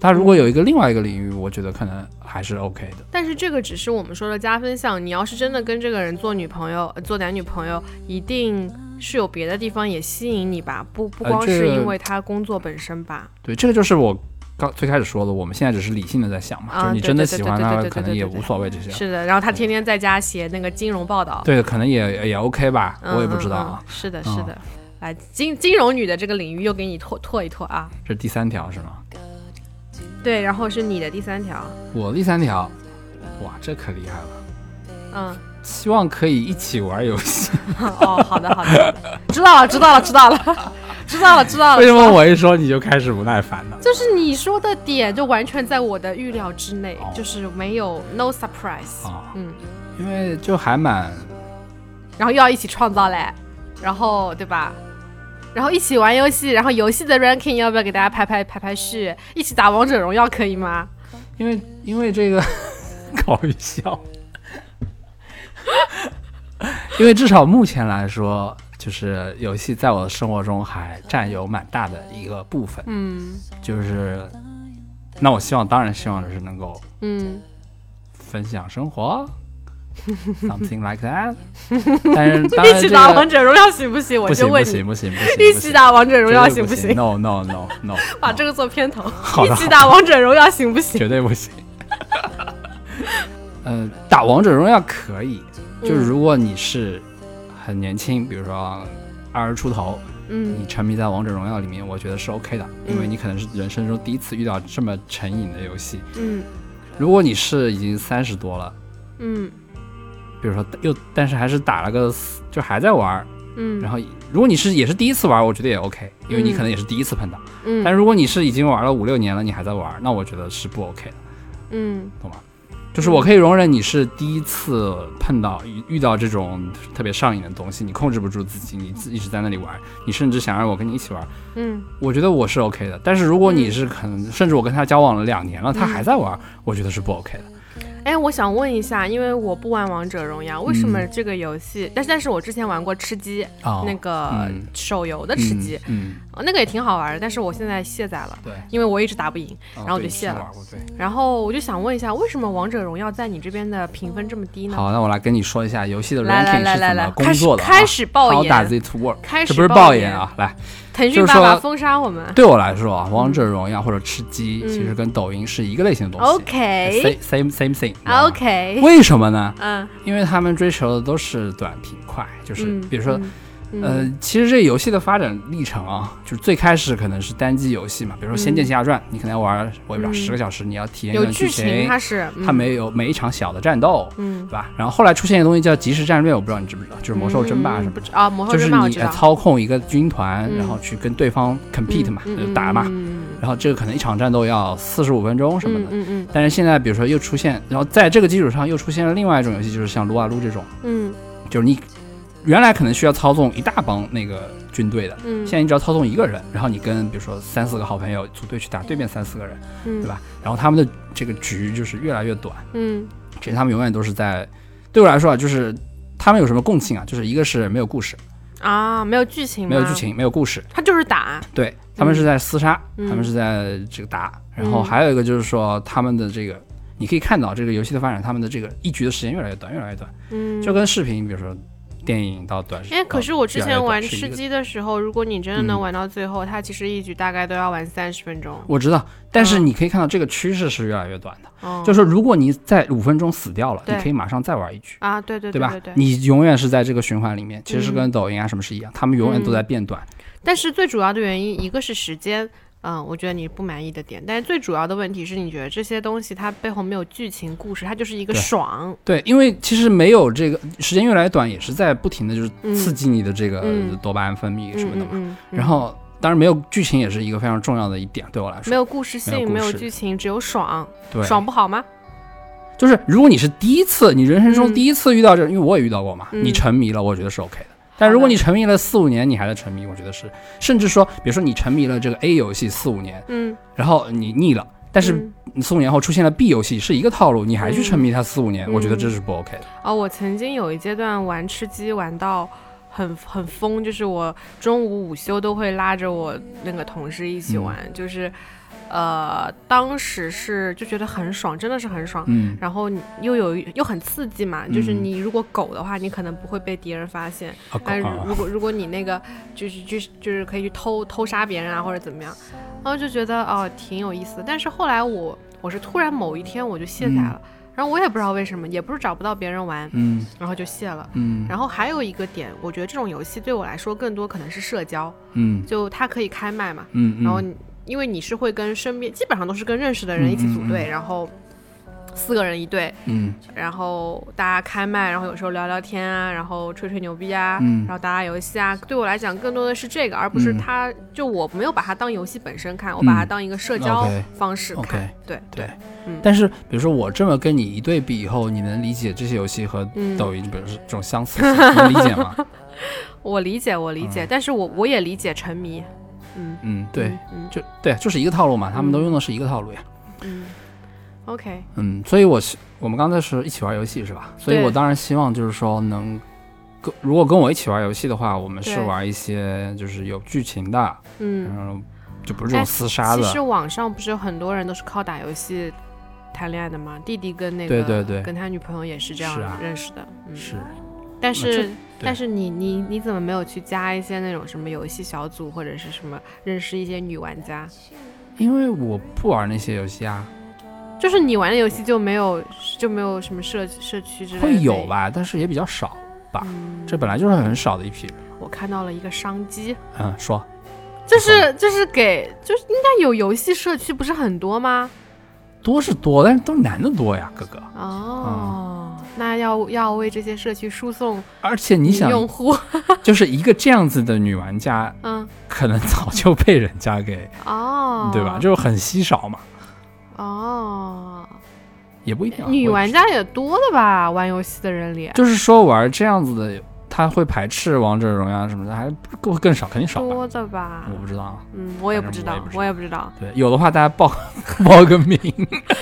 他如果有一个另外一个领域，我觉得可能还是 OK 的。但是这个只是我们说的加分项，你要是真的跟这个人做女朋友、呃做男女朋友，一定是有别的地方也吸引你吧？不不光是因为他工作本身吧？对，这个就是我刚最开始说的，我们现在只是理性的在想嘛，啊就是你真的喜欢他，可能也无所谓这些。是的，然后他天天在家写那个金融报道，对，可能也也 OK 吧，嗯我也不知道嗯啊。嗯是的，嗯是的。来，金金融女的这个领域又给你拓拓一拓啊。这是第三条是吗？对，然后是你的第三条，我第三条，哇，这可厉害了。嗯，希望可以一起玩游戏。哦，好的，好的知道了，知道了，知道了，知道了，知道了。为什么我一说你就开始不耐烦呢？就是你说的点，就完全在我的预料之内，哦就是没有 no surprise。啊，嗯因为就还蛮，然后又要一起创造嘞，然后对吧？然后一起玩游戏，然后游戏的 ranking 要不要给大家排排排排序？一起打王者荣耀可以吗？因为因为这个 搞笑，因为至少目前来说，就是游戏在我的生活中还占有蛮大的一个部分。嗯就是，那我希望，当然希望是能够嗯，分享生活，something like that。但是一起打王者荣耀行不行？我不行不就问你，行不行不行，一起打王者荣耀行不不行？？No no no no，把这个做片头，一起打王者荣耀行不行？绝对不行。呃，打王者荣耀可以，就是嗯如果你是很年轻，比如说二十出头，嗯。你沉迷在王者荣耀里面，我觉得是 OK 的，因为嗯你可能是人生中第一次遇到这么成瘾的游戏。嗯。如果你是已经三十多了，嗯。比如说又但是还是打了个就还在玩儿，嗯，然后如果你是也是第一次玩儿，我觉得也 OK，因为你嗯可能也是第一次碰到。嗯，但如果你是已经玩了五六年了，你还在玩儿，那我觉得是不 OK 的。嗯。懂吗？就是我可以容忍你是第一次碰到遇遇到这种特别上瘾的东西，你控制不住自己，你自一直在那里玩，你甚至想让我跟你一起玩，嗯我觉得我是 OK 的。但是如果你是可能，甚至我跟他交往了两年了，他还在玩，我觉得是不 OK 的。哎，我想问一下，因为我不玩王者荣耀，为什么嗯这个游戏？但是但是我之前玩过吃鸡，哦，那个嗯手游的吃鸡，嗯，哦那个也挺好玩的，但是我现在卸载了，对，因为我一直打不赢。然然后我就卸了。对，然后我就想问一下，为什么王者荣耀在你这边的评分这么低呢？好，那我来跟你说一下游戏的来来 ranking 来来来是怎么，工开始作的啊。开始爆 How 言，does it work？开始这不是爆言爆言！啊，来，腾讯爸爸封杀我们。对我来说啊，王者荣耀或者吃鸡嗯其实跟抖音是一个类型的东西 OK same thing。OK，为什么呢？嗯，因为他们追求的都是短平快，就是嗯比如说，嗯呃，其实这游戏的发展历程啊，就是最开始可能是单机游戏嘛，比如说《仙剑奇侠传》，你可能要玩我也不知道嗯十个小时，你要体验一有段剧剧情，它是它没有每一场小的战斗，嗯对吧？然后后来出现一个东西叫即时战略，我不知道你知不知道，就是魔兽争霸什么的。嗯不知啊，魔兽就是争霸就是，你呃操控一个军团，嗯然后去跟对方 compete 嘛，打嘛。嗯然后这个可能一场战斗要四十五分钟什么的。嗯嗯但是现在比如说又出现，然后在这个基础上又出现了另外一种游戏，就是像撸啊撸这种，嗯就是你原来可能需要操纵一大帮那个军队的，嗯，现在你只要操纵一个人，然后你跟比如说三四个好朋友组队去打对面三四个人，嗯。对？吧？然后他们的这个局就是越来越短，嗯。其实他们永远都是在，对我来说啊，就是他们有什么共性啊？就是一个是没有故事，啊，没有剧情，没有剧，情，没有故事，他就是打，对他们是在厮杀，嗯。他们是在这个打，然后嗯还有一个就是说他们的这个。你可以看到这个游戏的发展，他们的这个一局的时间越来越短，越来越短，嗯，就跟视频，比如说电影到短视。哎，可是我之前玩吃鸡的时候，如果你真的能嗯玩到最后，它其实一局大概都要玩三十分钟。我知道，但是嗯你可以看到这个趋势是越来越短的。哦，就是，如果你在五分钟死掉了，你可以马上再玩一局，啊，对对对吧。你永远是在这个循环里面，其实是嗯跟抖音啊什么是一样，他们永远都在变短。但是最主要的原因，一个是时间，嗯，我觉得你不满意的点，但是最主要的问题是你觉得这些东西它背后没有剧情故事，它就是一个爽。对，因为其实没有这个时间越来越短，也是在不停的就是嗯刺激你的这个嗯多巴胺分泌什么的嘛。嗯嗯嗯然后，当然没有剧情也是一个非常重要的一点，对我来说。没有故事性，没有剧情，只有爽，对，爽不好吗？就是如果你是第一次，你人生中嗯第一次遇到这，因为我也遇到过嘛，嗯你沉迷了，我觉得是 OK 的。但如果你沉迷了四五年，你还在沉迷，我觉得是，甚至说，比如说你沉迷了这个 A 游戏四五年，嗯，然后你腻了，但是四五年后出现了 B 游戏，是一个套路，你还去嗯沉迷它四五年，嗯。我觉得这是不 OK 的。哦，我曾经有一阶段玩吃鸡玩到很很疯，就是我中午午休都会拉着我那个同事一起嗯。玩，就是呃，当时是就觉得很爽，真的是很爽。嗯，然后又有又很刺激嘛，就是嗯。你如果狗的话，你可能不会被敌人发现，啊但如果如果你那个就是就是就是可以去偷偷杀别人啊或者怎么样，然后就觉得哦挺有意思。的。但是后来我我是突然某一天我就卸载了，然后我也不知道为什么，也不是找不到别人玩，嗯。然后就卸了。嗯。然后还有一个点，我觉得这种游戏对我来说更多可能是社交，嗯。就它可以开麦嘛，嗯，然后你因为你是会跟身边基本上都是跟认识的人一起组队，嗯嗯嗯然后四个人一队，嗯然后大家开麦，然后有时候聊聊天啊，然后吹吹牛逼啊，嗯然后打打游戏啊。对我来讲，更多的是这个，而不是嗯它。就我没有把它当游戏本身看，我把它嗯当一个社交方式看。OK，对对。嗯但是比如说我这么跟你一对比以后，你能理解这些游戏和嗯抖音，比如说这种相似性，能理解吗？我理解，我理解，嗯但是我我也理解沉迷。嗯，嗯，对，嗯，就对，就是一个套路嘛，他们都用的是一个套路呀。嗯嗯，OK，嗯，所以我希我们刚才是一起玩游戏是吧？所以我当然希望就是说能跟如果跟我一起玩游戏的话，我们是玩一些就是有剧情的，嗯。嗯，就不是这种哎厮杀的。其实网上不是有很多人都是靠打游戏谈恋爱的吗？弟弟跟那个对对对跟他女朋友也是这样认识的。嗯，是，但是对但是你你你怎么没有去加一些那种什么游戏小组或者是什么认识一些女玩家？因为我不玩那些游戏啊，就是你玩的游戏就没有就没有什么社社区之类的？会有？吧，但是也比较少吧。嗯，这本来就是很少的一批人。我看到了一个商机，嗯，说就是就是给就是应该有游戏社区不是很多吗？多是多，但是都是男的多呀，哥哥。哦，那要要为这些社区输送而且你想，用户，就是一个这样子的女玩家，嗯，可能早就被人家给，哦，对吧？就是很稀少嘛，哦，也不一定啊。女玩家也多的吧？玩游戏的人里，就是说玩这样子的，他会排斥王者荣耀什么的，还更更少，肯定少？多的吧？我不知道啊。嗯，我也不知道我也不，知道。对，有的话大家报 报个名。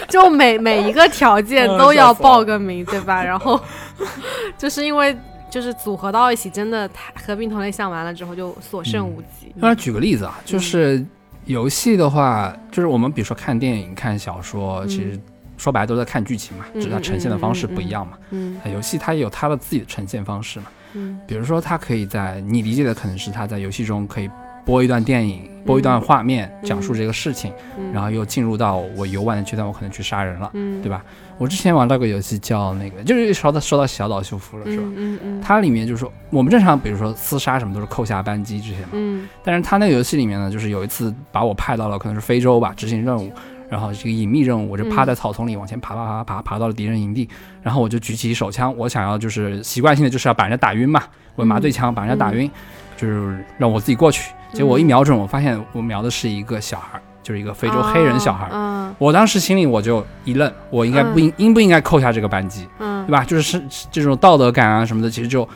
就每每一个条件嗯都要 报个名，对吧？然后 就是因为就是组合到一起，真的太合并同类项完了之后就所剩无几。那举个例子啊，就是游戏的话，就是我们比如说看电影、看小说，嗯其实说白了都在看剧情嘛，只是它呈现的方式不一样嘛。嗯啊游戏它也有它的自己的呈现方式嘛，嗯。比如说他可以在你理解的可能是他在游戏中可以播一段电影，播一段画面，嗯。讲述这个事情，嗯，然后又进入到我游玩的阶段，我可能去杀人了，嗯，对吧？我之前玩到个游戏叫那个，就是说到说到小岛秀夫了，是吧？嗯嗯嗯，它里面就是说，我们正常比如说厮杀什么都是扣下扳机这些嘛，嗯。但是他那个游戏里面呢，就是有一次把我派到了可能是非洲吧，执行任务，然后这个隐秘任务，我就趴在草丛里往前爬爬爬爬爬爬到了敌人营地，然后我就举起手枪，我想要就是习惯性的就是要把人家打晕嘛，我麻醉枪把人家打晕，就是让我自己过去。结果我一瞄准，我发现我瞄的是一个小孩，就是一个非洲黑人小孩。嗯我当时心里我就一愣，我应该不应、应不应该扣下这个扳机，嗯，对吧？就是是是这种道德感啊什么的，其实就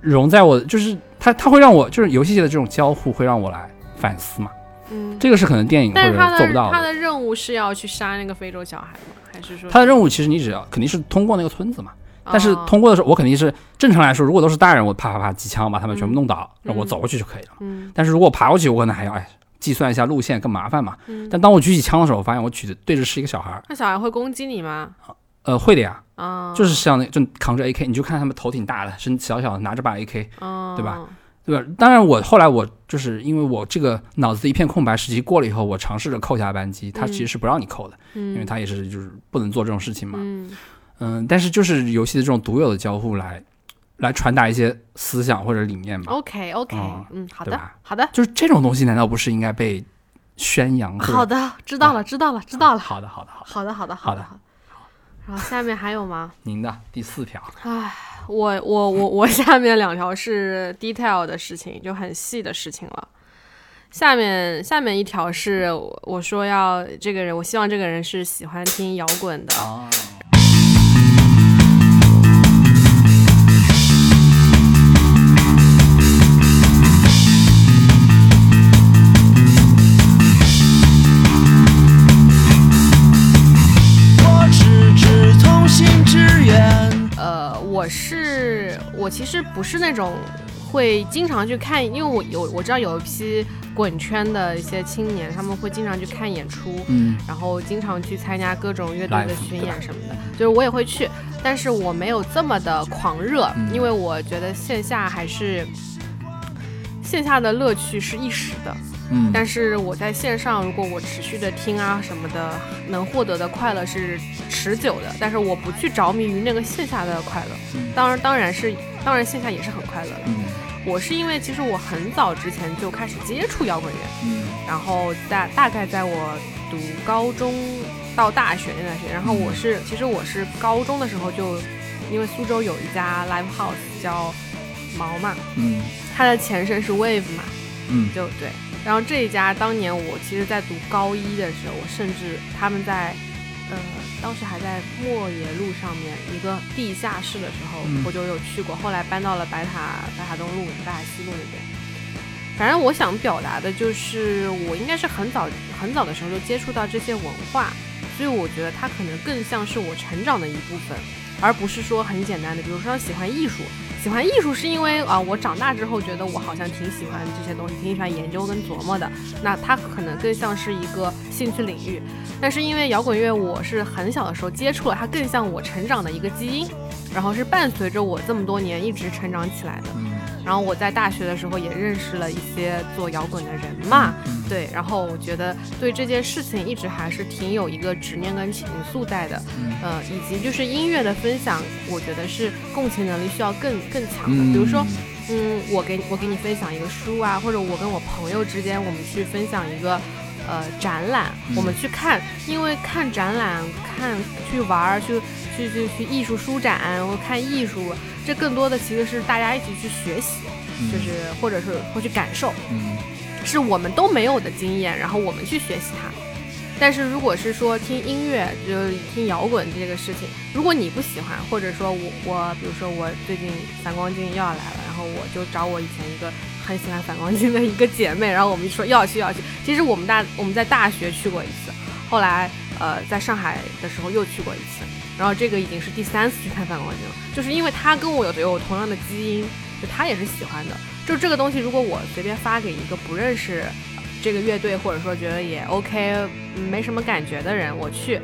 融在我，就是它它会让我就是游戏界的这种交互会让我来反思嘛。嗯，这个是可能电影或者做不到的。他的任务是要去杀那个非洲小孩吗？还是说他的任务其实你只要肯定是通过那个村子嘛，但是哦通过的时候我肯定是正常来说，如果都是大人，我啪啪啪几枪把他们全部弄倒，让我走过去就可以了。嗯但是如果爬过去，我可能还要哎计算一下路线更麻烦嘛。嗯，但当我举起枪的时候，我发现我举的对着是一个小孩儿，那小孩会攻击你吗？呃，会的呀，啊，就是像那就扛着 AK，你就看他们头挺大的，身小小的，拿着把 AK，哦，对吧？对吧？当然，我后来我就是因为我这个脑子一片空白时期过了以后，我尝试着扣下扳机，它其实是不让你扣的，嗯，因为它也是就是不能做这种事情嘛。嗯嗯，但是就是游戏的这种独有的交互来来传达一些思想或者理念嘛，，OK OK，嗯嗯，好的好的就是这种东西难道不是应该被宣扬？好，的，知道了知道了知道了，好的，好的，好的。好的好的好的的。然后下面还有吗？您的第四条，唉，我我我我下面两条是 detail 的事情，就很细的事情了。下面下面一条是我说要这个人，我希望这个人是喜欢听摇滚的。我其实不是那种会经常去看，因为我有我知道有一批滚圈的一些青年，他们会经常去看演出，嗯然后经常去参加各种乐队的巡演什么的，就是我也会去，但是我没有这么的狂热，嗯因为我觉得线下还是线下的乐趣是一时的，嗯，但是我在线上，如果我持续的听啊什么的，能获得的快乐是持久的。但是我不去着迷于那个线下的快乐，嗯当然当然是当然线下也是很快乐的。嗯我是因为其实我很早之前就开始接触摇滚乐，嗯然后大大概在我读高中到大学那段时间。然后我是，其实我是高中的时候就，因为苏州有一家 live house 叫毛嘛，嗯它的前身是 Wave 嘛，嗯就对。然后这一家当年我其实在读高一的时候，我甚至他们在，呃，当时还在莫野路上面一个地下室的时候，嗯我就有去过。后来搬到了白塔白塔东路、白塔西路那边。反正我想表达的就是，我应该是很早很早的时候就接触到这些文化，所以我觉得它可能更像是我成长的一部分，而不是说很简单的，比如说喜欢艺术。喜欢艺术是因为啊，我长大之后觉得我好像挺喜欢这些东西，挺喜欢研究跟琢磨的。那它可能更像是一个兴趣领域，但是因为摇滚乐我是很小的时候接触了，它更像我成长的一个基因，然后是伴随着我这么多年一直成长起来的。嗯然后我在大学的时候也认识了一些做摇滚的人嘛，嗯对，然后我觉得对这件事情一直还是挺有一个执念跟情愫在的，嗯呃，以及就是音乐的分享，我觉得是共情能力需要更更强的，嗯，比如说。嗯，我给我给你分享一个书啊，或者我跟我朋友之间，我们去分享一个呃展览，嗯我们去看，因为看展览、看去玩儿、去去去去艺术书展，或看艺术，这更多的其实是大家一起去学习，嗯。就是或者是会去感受，嗯。是我们都没有的经验，然后我们去学习它。但是如果是说听音乐，就听摇滚这个事情，如果你不喜欢，或者说我我，比如说我最近反光镜又要来了，然后我就找我以前一个很喜欢反光镜的一个姐妹，然后我们就说要去要去。其实我们大我们在大学去过一次，后来呃在上海的时候又去过一次，然后这个已经是第三次去看反光镜了，就是因为她跟我有有同样的基因，就她也是喜欢的。就这个东西，如果我随便发给一个不认识这个乐队，或者说觉得也 OK，嗯没什么感觉的人，我去，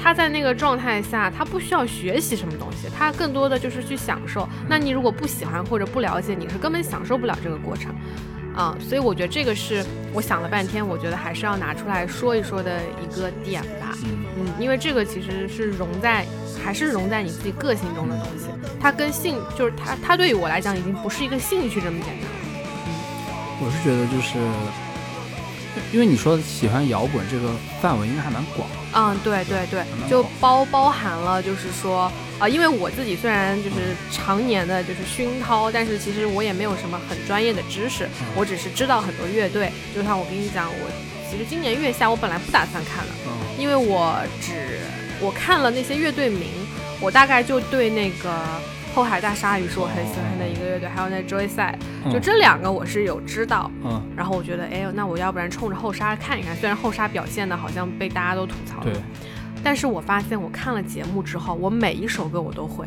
他在那个状态下，他不需要学习什么东西，他更多的就是去享受。那你如果不喜欢或者不了解，你是根本享受不了这个过程。啊、所以我觉得这个是我想了半天，我觉得还是要拿出来说一说的一个点吧。嗯嗯，因为这个其实是融在，还是融在你自己个性中的东西。它跟兴，就是它，它对于我来讲已经不是一个兴趣这么简单了。嗯我是觉得就是，因为你说喜欢摇滚这个范围应该还蛮广，嗯，对对对，就包包含了，就是说，啊、因为我自己虽然就是常年的就是熏陶，但是其实我也没有什么很专业的知识，我只是知道很多乐队。就像我跟你讲，我其实今年月下我本来不打算看的，嗯因为我只我看了那些乐队名，我大概就对那个后海大鲨鱼是我很喜欢的一个乐队，还有那 Joyside，就嗯这两个我是有知道。嗯，然后我觉得，哎，那我要不然冲着后沙看一看。虽然后沙表现的好像被大家都吐槽了对，，但是我发现我看了节目之后，我每一首歌我都会，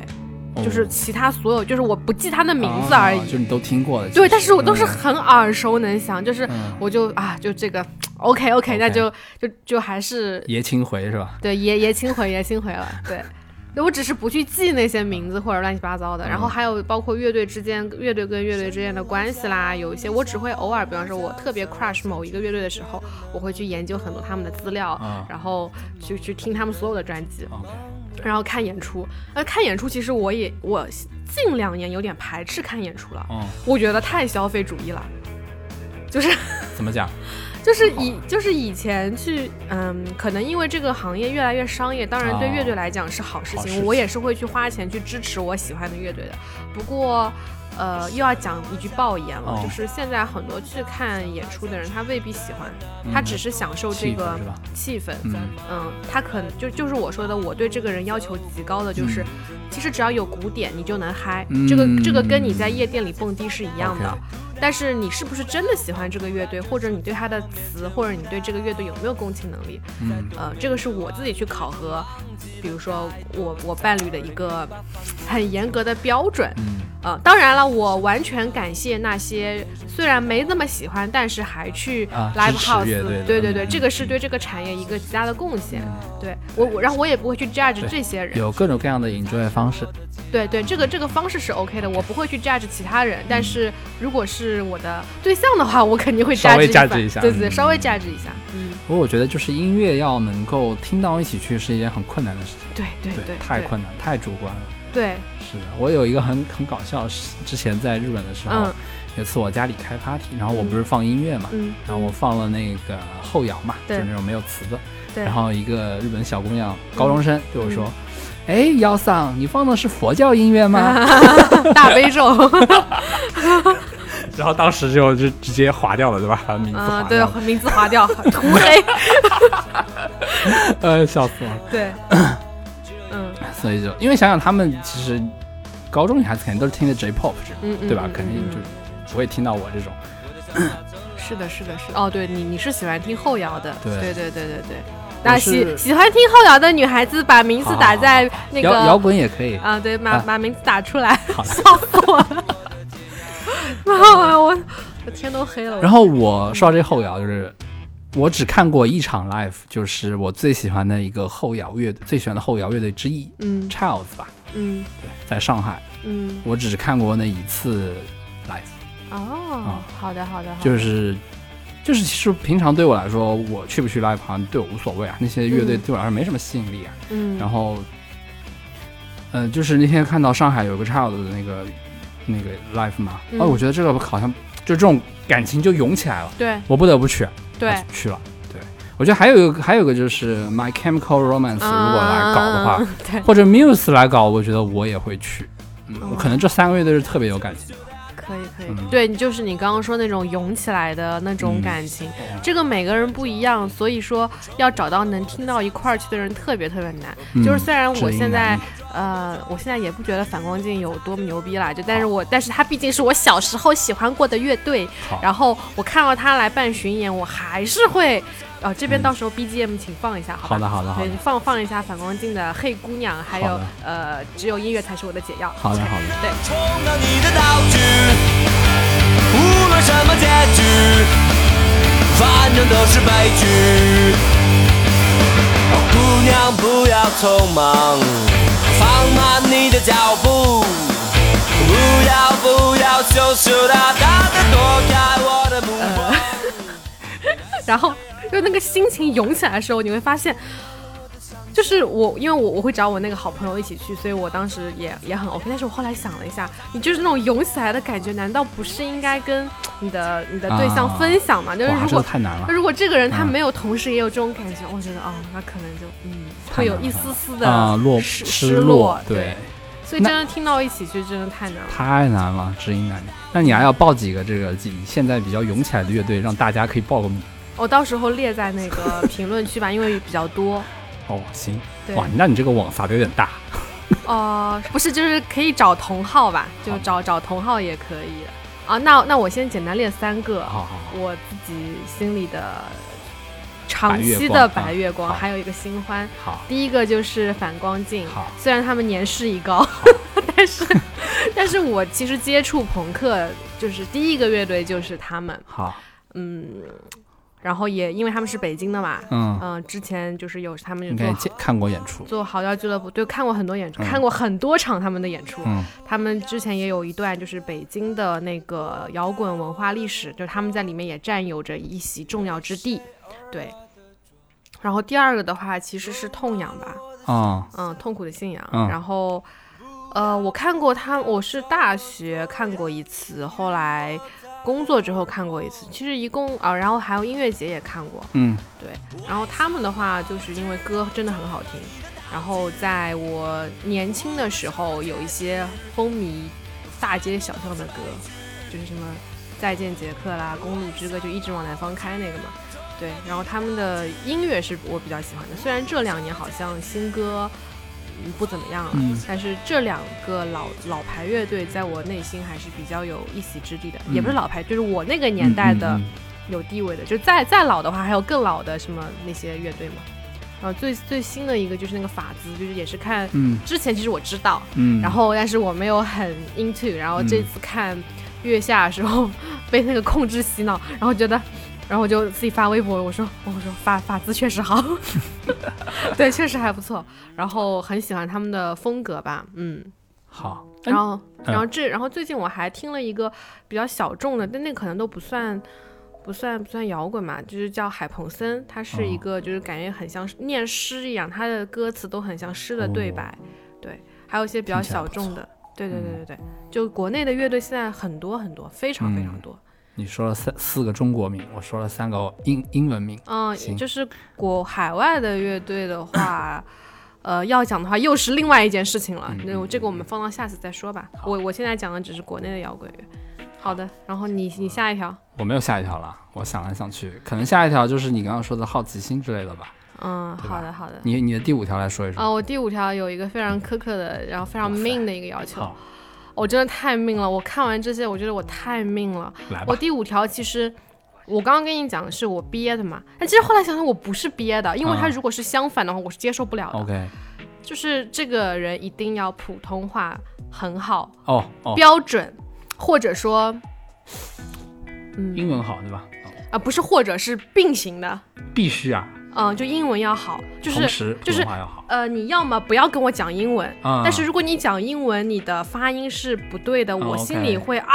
哦就是其他所有，就是我不记他的名字而已。啊就你都听过的，对，但是我都是嗯很耳熟能详，就是嗯我就啊，就这个 OK OK，那就就就还是爷青回是吧？对爷爷青回爷青回了，对。对我只是不去记那些名字或者乱七八糟的，然后还有包括乐队之间、乐队跟乐队之间的关系啦，有一些我只会偶尔，比方说我特别 crush 某一个乐队的时候，我会去研究很多他们的资料，啊然后去去听他们所有的专辑然后看演出。呃，看演出其实我也我近两年有点排斥看演出了，嗯，我觉得太消费主义了，就是怎么讲？就是以就是以前去，嗯，可能因为这个行业越来越商业，当然对哦乐队来讲是好事情，好事情我也是会去花钱去支持我喜欢的乐队的。不过，呃，又要讲一句爆言了，哦就是现在很多去看演出的人，他未必喜欢，他只是享受这个气氛。嗯嗯，他可能就就是我说的，我对这个人要求极高的，就是、其实只要有鼓点，你就能嗨。这个这个跟你在夜店里蹦迪是一样的。但是你是不是真的喜欢这个乐队，或者你对他的词，或者你对这个乐队有没有共情能力？嗯呃，这个是我自己去考核，比如说我我伴侣的一个很严格的标准。嗯呃，当然了，我完全感谢那些虽然没那么喜欢，但是还去啊 live house，对对对，嗯这个是对这个产业一个极大的贡献。对我我，然后我也不会去 judge 这些人。有各种各样的 enjoy 方式，对对，这个这个方式是 OK 的，我不会去 judge 其他人。但是如果是我的对象的话，我肯定会稍微 judge 一下对对稍微 judge 一下。嗯，不过我觉得就是音乐要能够听到一起去是一件很困难的事情，对对对，对太困难，太主观了。对，是的，我有一个很很搞笑之前在日本的时候，嗯。有次我家里开 party，然后我不是放音乐嘛，嗯，然后我放了那个后摇嘛，就是那种没有词的。对，然后一个日本小姑娘，高中生对我说：“哎，幺桑，你放的是佛教音乐吗 大悲咒，？” 然后当时就就直接划掉了，对吧？把名字划嗯，掉了。对，名字划掉，涂黑，呃，笑死了。对，嗯所以就因为想想他们其实高中女孩子肯定都是听的 J-pop 这种，嗯嗯，对吧嗯？肯定就嗯不会听到我这种。是的，是的，是的。哦，对你你是喜欢听后摇的，对对对对对对。那喜喜欢听后摇的女孩子，把名字打在那个摇滚也可以。啊，对，把啊把名字打出来，好。笑死我了。然后我我天都黑了。然后我说到这后摇，就是我只看过一场 live，就是我最喜欢的一个后摇乐队，最喜欢的后摇乐队之一嗯，Childs 吧，嗯对，在上海，嗯我只看过那一次 live，哦，好好的，好的就是。就是其实平常对我来说，我去不去 live 好像对我无所谓啊，那些乐队嗯对我来说没什么吸引力啊。嗯，然后，呃，就是那天看到上海有个 Child 的那个那个 live 嘛，嗯哦，我觉得这个好像就这种感情就涌起来了，对我不得不去，对啊，去了。对，我觉得还有一个还有一个就是 My Chemical Romance 如果来搞的话，或者 Muse 来搞，我觉得我也会去。嗯，可能这三个乐队是特别有感情的。可以可以，嗯。对你就是你刚刚说那种涌起来的那种嗯。感情，这个每个人不一样，所以说要找到能听到一块儿去的人特别特别难。嗯。就是虽然我现在呃，我现在也不觉得反光镜有多么牛逼啦，就但是我但是他毕竟是我小时候喜欢过的乐队，然后我看到他来办巡演，我还是会。呃，这边嗯到时候 BGM 请放一下，好吧？好的好的好的对，放放一下反光镜的《黑姑娘》，还有呃，只有音乐才是我的解药。好的好的，对，充当你的道具，无论什么结局，反正都是悲剧。姑娘不要匆忙，放慢你的脚步，不要不要羞羞答答的躲开我的目光。然后就那个心情涌起来的时候，你会发现，就是我，因为我我会找我那个好朋友一起去，所以我当时也也很 OK。但是我后来想了一下，你就是那种涌起来的感觉，难道不是应该跟你的你的对象啊分享吗？就是如果太难了。如果这个人他嗯没有同时也有这种感觉，我觉得哦，那可能就嗯会有一丝丝的啊，落失落，对，所以真的听到一起去真的太难了。太难了，知音难。那你还要报几个这个现在比较涌起来的乐队，让大家可以报个名。我到时候列在那个 评论区吧，因为比较多。哦，行，对，哇，那你这个网撒的有点大。呃，不是，就是可以找同号吧，就找找同号也可以啊。那那我先简单列三个，好好好，我自己心里的长期的白月光，好还有一个新欢。好，第一个就是反光镜好，虽然他们年事已高，但是 但是我其实接触朋克就是第一个乐队就是他们，好，嗯，然后也因为他们是北京的嘛，嗯，嗯、之前就是有他们应就看过演出。做嚎叫俱乐部，对，看过很多演出，嗯看过很多场他们的演出。嗯，他们之前也有一段就是北京的那个摇滚文化历史，就是他们在里面也占有着一席重要之地。对，然后第二个的话其实是痛痒吧，啊，嗯，痛苦的信仰。嗯然后，呃，我看过他，我是大学看过一次，后来工作之后看过一次。其实一共啊，然后还有音乐节也看过。嗯，对，然后他们的话，就是因为歌真的很好听，然后在我年轻的时候，有一些风靡大街小巷的歌，就是什么《再见杰克》啦，《公路之歌》，就一直往南方开那个嘛。对，然后他们的音乐是我比较喜欢的，虽然这两年好像新歌嗯不怎么样了，嗯。但是这两个老老牌乐队在我内心还是比较有一席之地的，也不是嗯老牌，就是我那个年代的。有地位的，就再再老的话，还有更老的什么那些乐队嘛。然后最最新的一个就是那个法兹，就是也是看嗯。之前其实我知道，嗯，然后但是我没有很 into，然后这次看月下的时候 被那个控制洗脑，然后觉得，然后我就自己发微博，我说我说发发字确实好，对，确实还不错，然后很喜欢他们的风格吧，嗯，好，然后，嗯。然后这，然后最近我还听了一个比较小众的，但那可能都不算，不算不算摇滚嘛，就是叫海鹏森，他是一哦。个就是感觉很像念诗一样，他的歌词都很像诗的对白，对，还有一些比较小众的，对对对对对，就国内的乐队现在很多很多，非常非常多。你说了三四个中国名，我说了三个英英文名。嗯，行就是国海外的乐队的话，呃，要讲的话又是另外一件事情了。那、我这个我们放到下次再说吧。我我现在讲的只是国内的摇滚乐。好的，然后你你下一条，我没有下一条了，我想来想去，可能下一条就是你刚刚说的好奇心之类的吧。嗯，好的好的。你你的第五条来说一说。啊，我第五条有一个非常苛刻的，然后非常命的一个要求，好，我真的太命了。我看完这些，我觉得我太命了。我。第五条其实，我刚刚跟你讲的是我憋的嘛，但其实后来想想我不是憋的，因为他啊如果是相反的话，我是接受不了的。OK。就是这个人一定要普通话很好，哦哦，标准，或者说，嗯英文好对吧？哦啊、不是或者是并行的，必须啊，嗯、就英文要好，就是就是。呃，你要么不要跟我讲英文，啊但是如果你讲英文，你的发音是不对的，我心里会啊，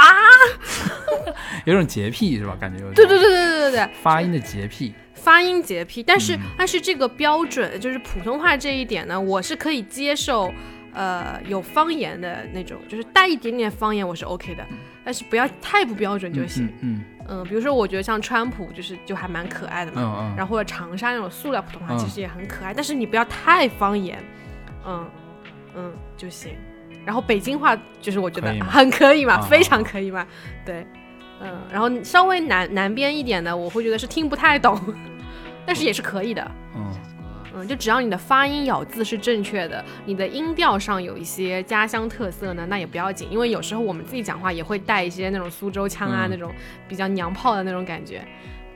有种洁癖是吧？感觉有种对对对对对对对，发音的洁癖。发音洁癖。但是、嗯但是这个标准就是普通话这一点呢，我是可以接受，呃，有方言的那种，就是带一点点方言我是 OK 的，但是不要太不标准就行。嗯嗯比如说我觉得像川普就是就还蛮可爱的嗯嘛，嗯嗯。然后或者长沙那种塑料普通话嗯。其实也很可爱，但是你不要太方言，嗯嗯就行。然后北京话就是我觉得很可以嘛，啊非常可以嘛，对，嗯，然后稍微南南边一点的，我会觉得是听不太懂，但是也是可以的，嗯嗯，就只要你的发音咬字是正确的，你的音调上有一些家乡特色呢，那也不要紧，因为有时候我们自己讲话也会带一些那种苏州腔啊，嗯那种比较娘炮的那种感觉，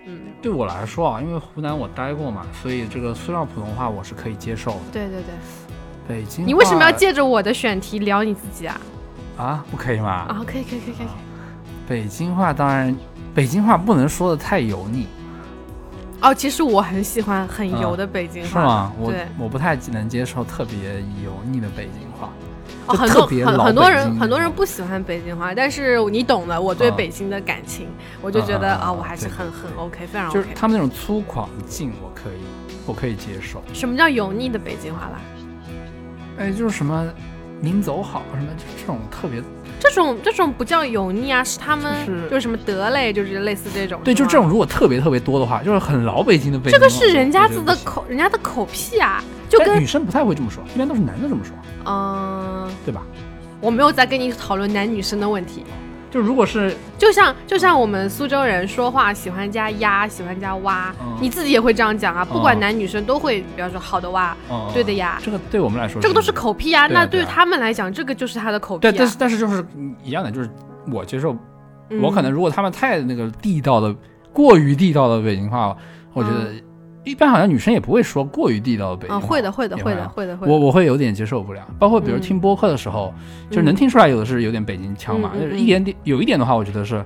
嗯，对我来说啊，因为湖南我待过嘛，所以这个塑料普通话我是可以接受的。对对对。北京，你为什么要借着我的选题聊你自己啊？啊？不可以吗？啊，可以可以可以可以。北京话当然，北京话不能说的太油腻，哦，其实我很喜欢很油的北京话，是吗？我，我不太能接受特别油腻的北京话。哦，很多很很多人很多人不喜欢北京话，但是你懂的，我对啊北京的感情，我就觉得啊我还是很很 OK，非常 OK 就是。他们那种粗犷劲，我可以，我可以接受。什么叫油腻的北京话啦？哎，就是什么“您走好”什么，就这种特别，这种这种不叫油腻啊，是他们就是什么得嘞，就是类似这种。对，就这种如果特别特别多的话，就是很老北京的北京。这个是人家子的口，人家的口癖啊，就跟女生不太会这么说，一般都是男的这么说，嗯、对吧？我没有在跟你讨论男女生的问题。就如果是就像就像我们苏州人说话喜欢加呀，喜欢加哇，嗯。你自己也会这样讲啊，不管嗯男女生都会，比方说好的哇，嗯。对的呀，这个对我们来说，这个都是口癖啊。那对他们来讲，这个就是他的口癖对，啊。但是但是就是一样的，就是我接受，嗯。我可能如果他们太那个地道的、过于地道的北京话，我觉得一般好像女生也不会说过于地道的北京啊，话。会的，会的，会的，啊会的，会的。我我会有点接受不了，包括比如嗯听播客的时候，就是能听出来有的是有点北京腔嘛，就是一点点有一点的话，我觉得是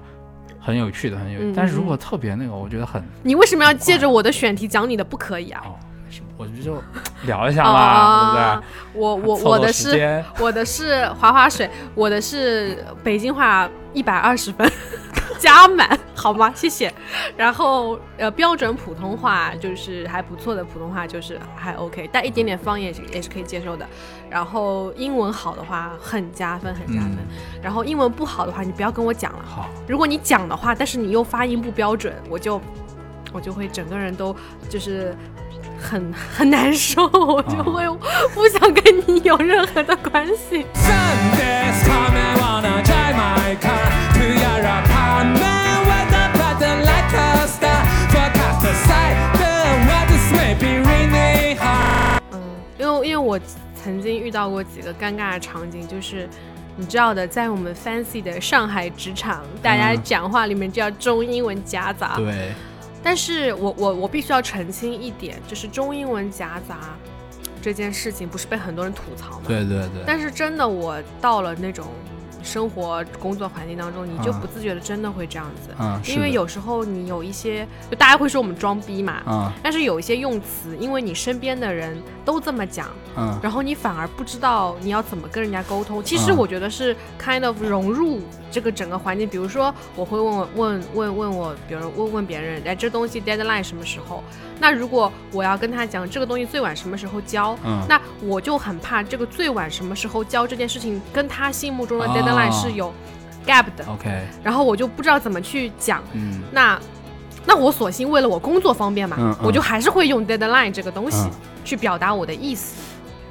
很有趣的，很有但是如果特别那个，我觉得很你为什么要借着我的选题讲你的不可以啊？哦，是我就就聊一下嘛，对不对？我凑凑我的是我的是滑滑水，我的是北京话一百二十分加满，好吗？谢谢。然后呃，标准普通话就是还不错的普通话，就是还 OK，带一点点方言也是可以接受的。然后英文好的话很加分，很加分。嗯然后英文不好的话，你不要跟我讲了。好，如果你讲的话，但是你又发音不标准，我就我就会整个人都就是很 很难受，我就会不想跟你有任何的关系。为因为我曾经遇到过几个尴尬的场景，就是你知道的，在我们 fancy 的上海职场，大家嗯讲话里面就要中英文夹杂。对，但是我我我必须要澄清一点，就是中英文夹杂这件事情，不是被很多人吐槽吗？对对对，但是真的，我到了那种生活工作环境当中，你就嗯不自觉的真的会这样子，因为有时候你有一些，就大家会说我们装逼嘛，嗯但是有一些用词，因为你身边的人都这么讲，嗯然后你反而不知道你要怎么跟人家沟通。其实嗯我觉得是 kind of 融入这个整个环境。比如说，我会问问问问我，比如问问别人，哎，这东西 deadline 什么时候？那如果我要跟他讲这个东西最晚什么时候交，嗯。那我就很怕这个最晚什么时候交这件事情跟他心目中的哦 deadline 是有 gap 的，，OK，然后我就不知道怎么去讲。嗯。那那我索性为了我工作方便嘛，我就还是会用 deadline 这个东西嗯。去表达我的意思。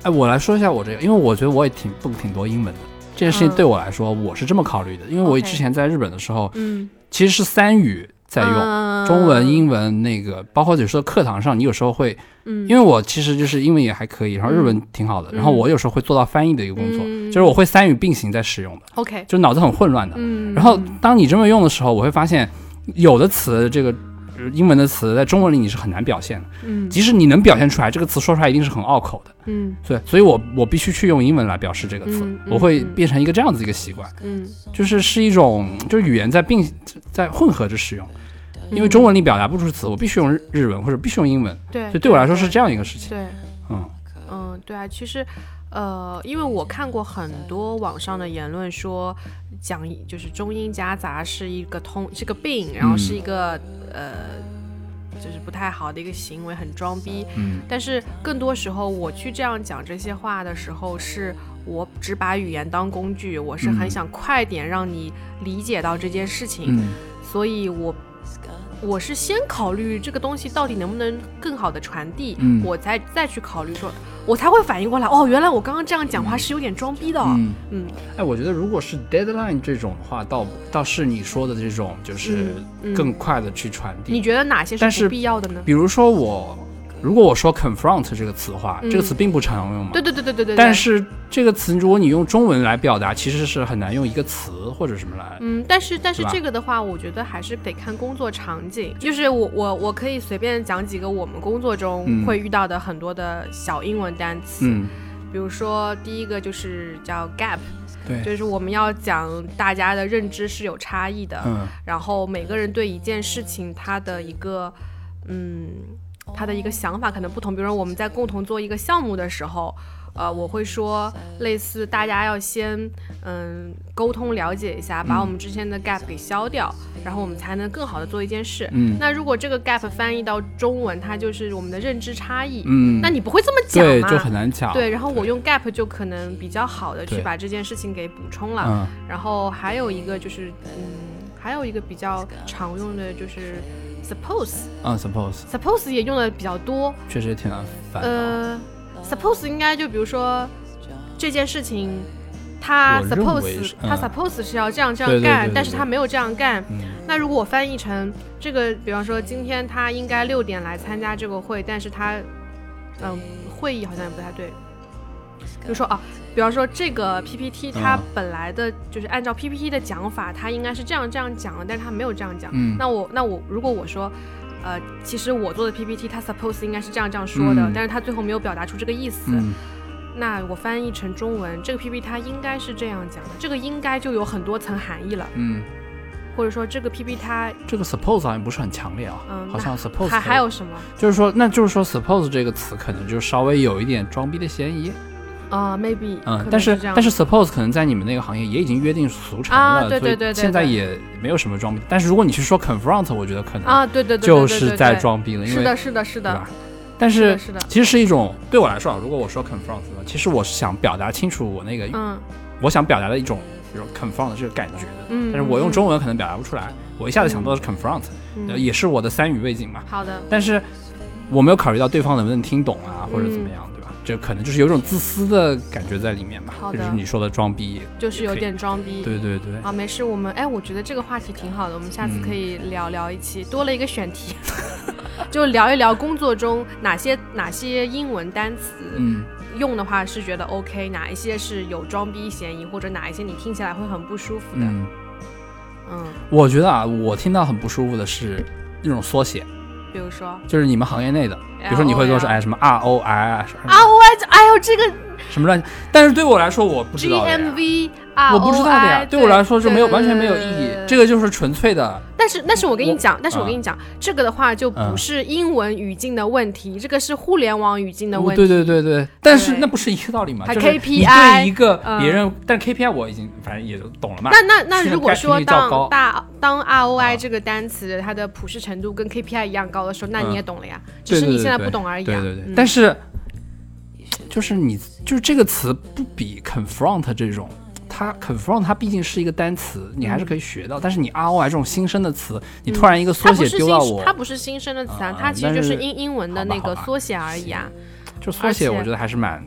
哎，我来说一下我这个，因为我觉得我也挺懂挺多英文的。这件事情嗯。对我来说，我是这么考虑的，因为我之前在日本的时候，嗯，其实是三语在用，嗯。中文、英文那个，包括有时候课堂上，你有时候会，嗯，因为我其实就是英文也还可以，然后日文挺好的，嗯。然后我有时候会做到翻译的一个工作，嗯。就是我会三语并行在使用的，OK，就脑子很混乱的。嗯，然后当你这么用的时候，我会发现有的词这个。呃英文的词在中文里你是很难表现的，嗯。即使你能表现出来，这个词说出来一定是很拗口的。嗯。对，所以我我必须去用英文来表示这个词，我会嗯变成一个这样子一个习惯，嗯，就是是一种就是语言在并在混合着使用，因为中文里表达不出词，我必须用日日文或者必须用英文，对，所以对我来说是这样一个事情。对，嗯。嗯，对啊，其实，呃，因为我看过很多网上的言论说，讲就是中英夹杂是一个通是个病，然后是一个、呃，就是不太好的一个行为，很装逼。嗯。但是更多时候，我去这样讲这些话的时候，是我只把语言当工具，我是很嗯。想快点让你理解到这件事情，嗯。所以我我是先考虑这个东西到底能不能更好的传递，嗯。我才再去考虑说，我才会反应过来，哦，原来我刚刚这样讲话是有点装逼的哦，嗯，嗯。哎，我觉得如果是 deadline 这种的话，倒倒是你说的这种，就是更快的去传递。你觉得哪些是是不必要的呢？比如说我，如果我说 confront 这个词的话，嗯。这个词并不常用嘛。对对对对对对，但是这个词，如果你用中文来表达，其实是很难用一个词或者什么来。嗯，但是但是这个的话，我觉得还是得看工作场景。就是我我我可以随便讲几个我们工作中嗯。会遇到的很多的小英文单词，嗯，比如说第一个就是叫 gap，对，就是我们要讲大家的认知是有差异的，嗯。然后每个人对一件事情他的一个嗯他的一个想法可能不同。比如说我们在共同做一个项目的时候，呃，我会说类似大家要先嗯沟通了解一下，把我们之前的 gap 给消掉，然后我们才能更好的做一件事。嗯那如果这个 gap 翻译到中文，它就是我们的认知差异，嗯，那你不会这么讲对？就很难讲。对，然后我用 gap 就可能比较好的去把这件事情给补充了。嗯然后还有一个就是，嗯，还有一个比较常用的就是 suppose，suppose 嗯，suppose 也用的比较多。确实也挺难翻的。呃，suppose 应该就比如说这件事情，他 suppose 他嗯 suppose 是要这样这样干，对对对但是他没有这样干。嗯那如果我翻译成这个，比方说今天他应该六点来参加这个会，但是他，嗯，会议好像也不太对。比如说啊，比方说这个 PPT 它嗯本来的就是按照 PPT 的讲法，它应该是这样这样讲的，但是它没有这样讲。嗯那我那我如果我说，呃，其实我做的 PPT 它 suppose 应该是这样这样说的，嗯但是他最后没有表达出这个意思。嗯那我翻译成中文，这个 PPT 它应该是这样讲的，这个应该就有很多层含义了，嗯，或者说这个 PPT 它这个 suppose 好像不是很强烈啊，嗯好像 suppose 还还有什么？就是说，那就是说 suppose 这个词可能就稍微有一点装逼的嫌疑。呃，maybe，嗯，但是但是 suppose 可能在你们那个行业也已经约定俗成啊了，对对对对所以现在也没有什么装逼。但是如果你去说 confront，我觉得可能啊，对对对，就是在。装逼了，因为是的，是的，是的对吧，？但是其实是一种对我来说啊，如果我说 confront 其实我是想表达清楚我那个嗯我想表达的一种这种 confront 的这个感觉的。嗯。但是我用嗯中文可能表达不出来，我一下子想到的是 confront，也是我的三语背景嘛。好的，但是我没有考虑到对方能不能听懂啊，或者怎么嗯样？这可能就是有一种自私的感觉在里面吧，好就是你说的装逼。就是有点装逼。对对对，啊，没事，我们哎，我觉得这个话题挺好的，我们下次嗯可以聊聊一期，多了一个选题，就聊一聊工作中哪些哪些英文单词嗯。用的话是觉得 OK，哪一些是有装逼嫌疑，或者哪一些你听起来会很不舒服的。嗯，嗯。我觉得啊，我听到很不舒服的是那种缩写，比如说。就是你们行业内的，比如说你会跟我说，哎，什么 R O I 啊，什么啊，我哎呦这个什么乱，但是对我来说我不知道的呀 GMV 啊，我不知道的呀，对我来说是没有完全没有意义，这个。就是纯粹的，但是，但是我跟你讲，但是我啊跟你讲，这个的话就嗯不是英文语境的问题，这个是互联网语境的哦问题。对对对对，但是那不是一个道理嘛？还就是你 KPI 对一个嗯别人，但是 KPI 我已经反正也就懂了嘛。那那那如果说当大当啊 ROI 这个单词它的普适程度跟 KPI 一样高的时候，那你也懂了呀，只是你现在不懂而已啊。对对对，嗯但是就是你就是这个词不比 confront 这种。它 confront 它毕竟是一个单词，你还是可以学到。但是你 ROI 这种新生的词，你突然一个缩写丢到我，它不是新生的词啊啊，它其实就是英英文的那个缩写而已啊。就缩写，我觉得还是蛮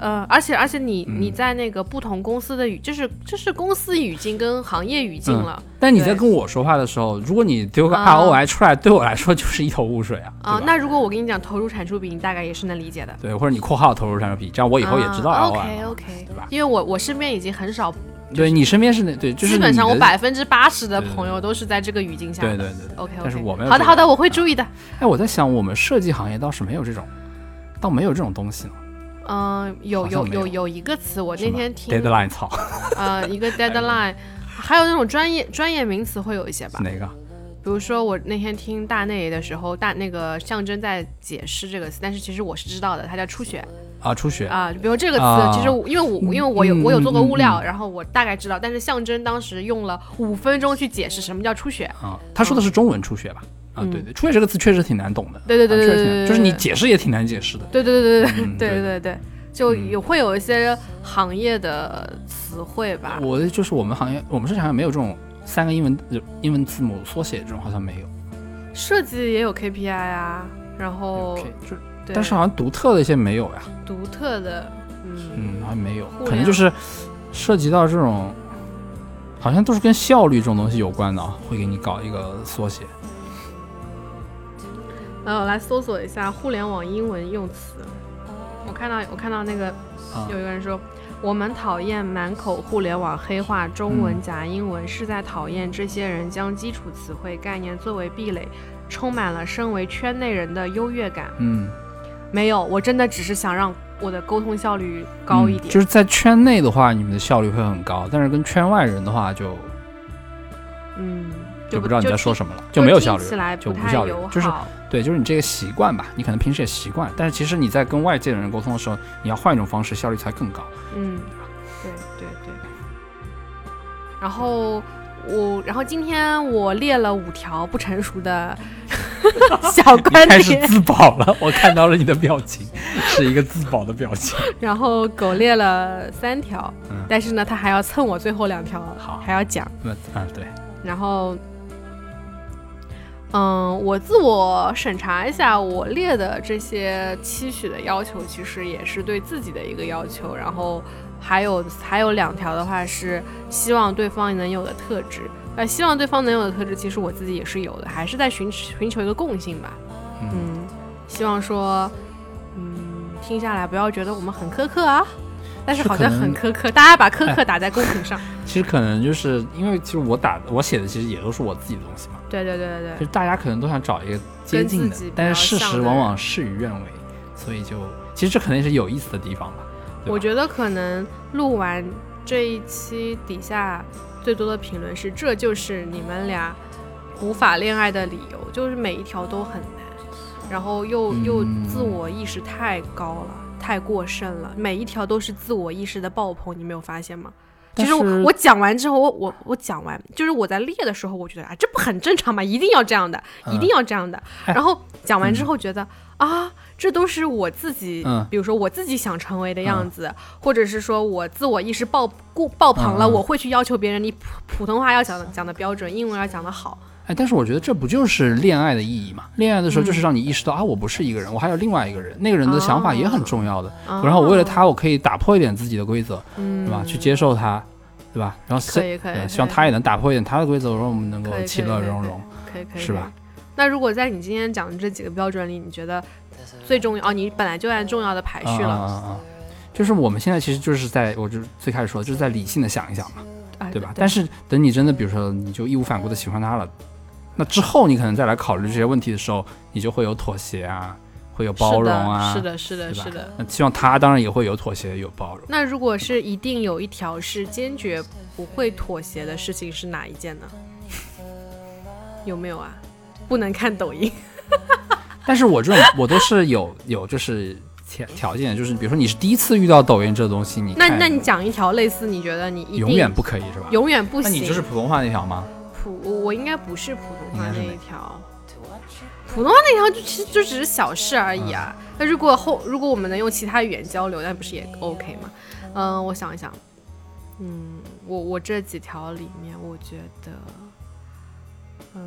呃，而且而且你嗯你在那个不同公司的语，就是就是公司语境跟行业语境嗯了但你在跟我说话的时候，如果你丢个啊 ROI 出来，对我来说就是一头雾水啊。啊那如果我跟你讲投入产出比，你大概也是能理解的。对，或者你括号投入产出比，这样我以后也知道 ROI 了。OK OK，对吧因为我我身边已经很少，对你身边是那对，就是基本上我百分之八十的朋友都是在这个语境下的。对对对对。OK OK，但是我没有好的好的，我会注意的。哎，我在想，我们设计行业倒是没有这种，倒没有这种东西呢。嗯，有有有有有一个词，我那天听 deadline 操呃一个 deadline，还有那种专业专业名词会有一些吧。哪个？比如说我那天听大内的时候，大那个象征在解释这个词，但是其实我是知道的，它叫出血啊，出血。啊。比如这个词，啊其实因为我因为我有嗯我有做过嗯物料，嗯然后我大概知道，但是象征当时用了五分钟去解释什么叫出血。啊，他说的是中文出血吧？啊，嗯对对，出血这个词确实挺难懂的。对对对确实就是你解释也挺难解释的。对对对对嗯对对对对对，就嗯有会有一些行业的词汇吧。我的就是我们行业，我们设计行业没有这种三个英文英文字母缩写这种，好像没有。设计也有 KPI 啊，然后就对但是好像独特的一些没有呀。独特的，嗯，嗯，好像没有，可能就是涉及到这种，好像都是跟效率这种东西有关的啊，会给你搞一个缩写。然后来搜索一下互联网英文用词。我看到我看到那个啊有一个人说，我们讨厌满口互联网黑话、中文夹英文，是在讨厌这些人将基础词汇概念作为壁垒，充满了身为圈内人的优越感。嗯，没有，我真的只是想让我的沟通效率高一点。嗯就是在圈内的话，你们的效率会很高，但是跟圈外人的话就嗯，就不知道你在说，什么了，就没有效率就不效率就是。对，就是你这个习惯吧，你可能平时也习惯，但是其实你在跟外界的人沟通的时候，你要换一种方式，效率才更高。嗯，对对对。然后我，然后今天我列了五条不成熟的 小观点，开始自保了，我看到了你的表情，是一个自保的表情。然后狗列了三条，嗯但是呢，他还要蹭我最后两条，好还要讲。那啊，对，然后，嗯，我自我审查一下，我列的这些期许的要求，其实也是对自己的一个要求。然后还有还有两条的话是希望对方能有的特质。呃，希望对方能有的特质，其实我自己也是有的，还是在寻寻求一个共性吧。嗯，嗯，希望说，嗯，听下来不要觉得我们很苛刻啊，但是好像很苛刻，大家把苛刻打在公屏上。其实可能就是因为其实我打我写的其实也都是我自己的东西嘛，对对对对对就是大家可能都想找一个接近的但是事实往往事与愿违，所以就其实这可能也是有意思的地方吧。吧我觉得可能录完这一期底下最多的评论是：这就是你们俩无法恋爱的理由，就是每一条都很难，然后又又嗯自我意识太高了，太过剩了，每一条都是自我意识的爆棚，你没有发现吗？其实但是我我讲完之后，我我我讲完，就是我在列的时候，我觉得啊，这不很正常吗？一定要这样的，一定要这样的。哎然后讲完之后觉得、啊，这都是我自己，嗯比如说我自己想成为的样子，或者是说我自我意识爆过爆棚了，我会去要求别人，你普普通话要讲的讲的标准，英文要讲的好。哎，但是我觉得这不就是恋爱的意义嘛？恋爱的时候嗯就是让你意识到、啊，我不是一个人，我还有另外一个人，那个人的想法也很重要的。哦然后我为了他，我可以打破一点自己的规则，嗯，对吧？去接受他，对吧？然后可以希望他也能打破一点他的规则，让我们能够其乐融融。可以可以，是吧？那如果在你今天讲的这几个标准里，你觉得最重要哦？你本来就按重要的排序了啊啊啊啊！就是我们现在其实就是在，我就最开始说的，就是在理性的想一想嘛，啊，对吧？但是等你真的，比如说你就义无反顾的喜欢他了，那之后你可能再来考虑这些问题的时候，你就会有妥协啊，会有包容啊，是的，是的，是的。那希望他当然也会有妥协，有包容。那如果是一定有一条是坚决不会妥协的事情是哪一件呢？有没有啊？不能看抖音。但是我这种我都是有有就是条条件，就是比如说你是第一次遇到抖音这东西，你那那你讲一条类似你觉得你永远不可以是吧？永远不行那。你就是普通话那条吗？普，我我应该不是普通话那一条。普通话那条就其实就只是小事而已啊。那、如果后如果我们能用其他语言交流，那不是也 OK 吗？嗯、我想一想，嗯，我我这几条里面，我觉得，嗯，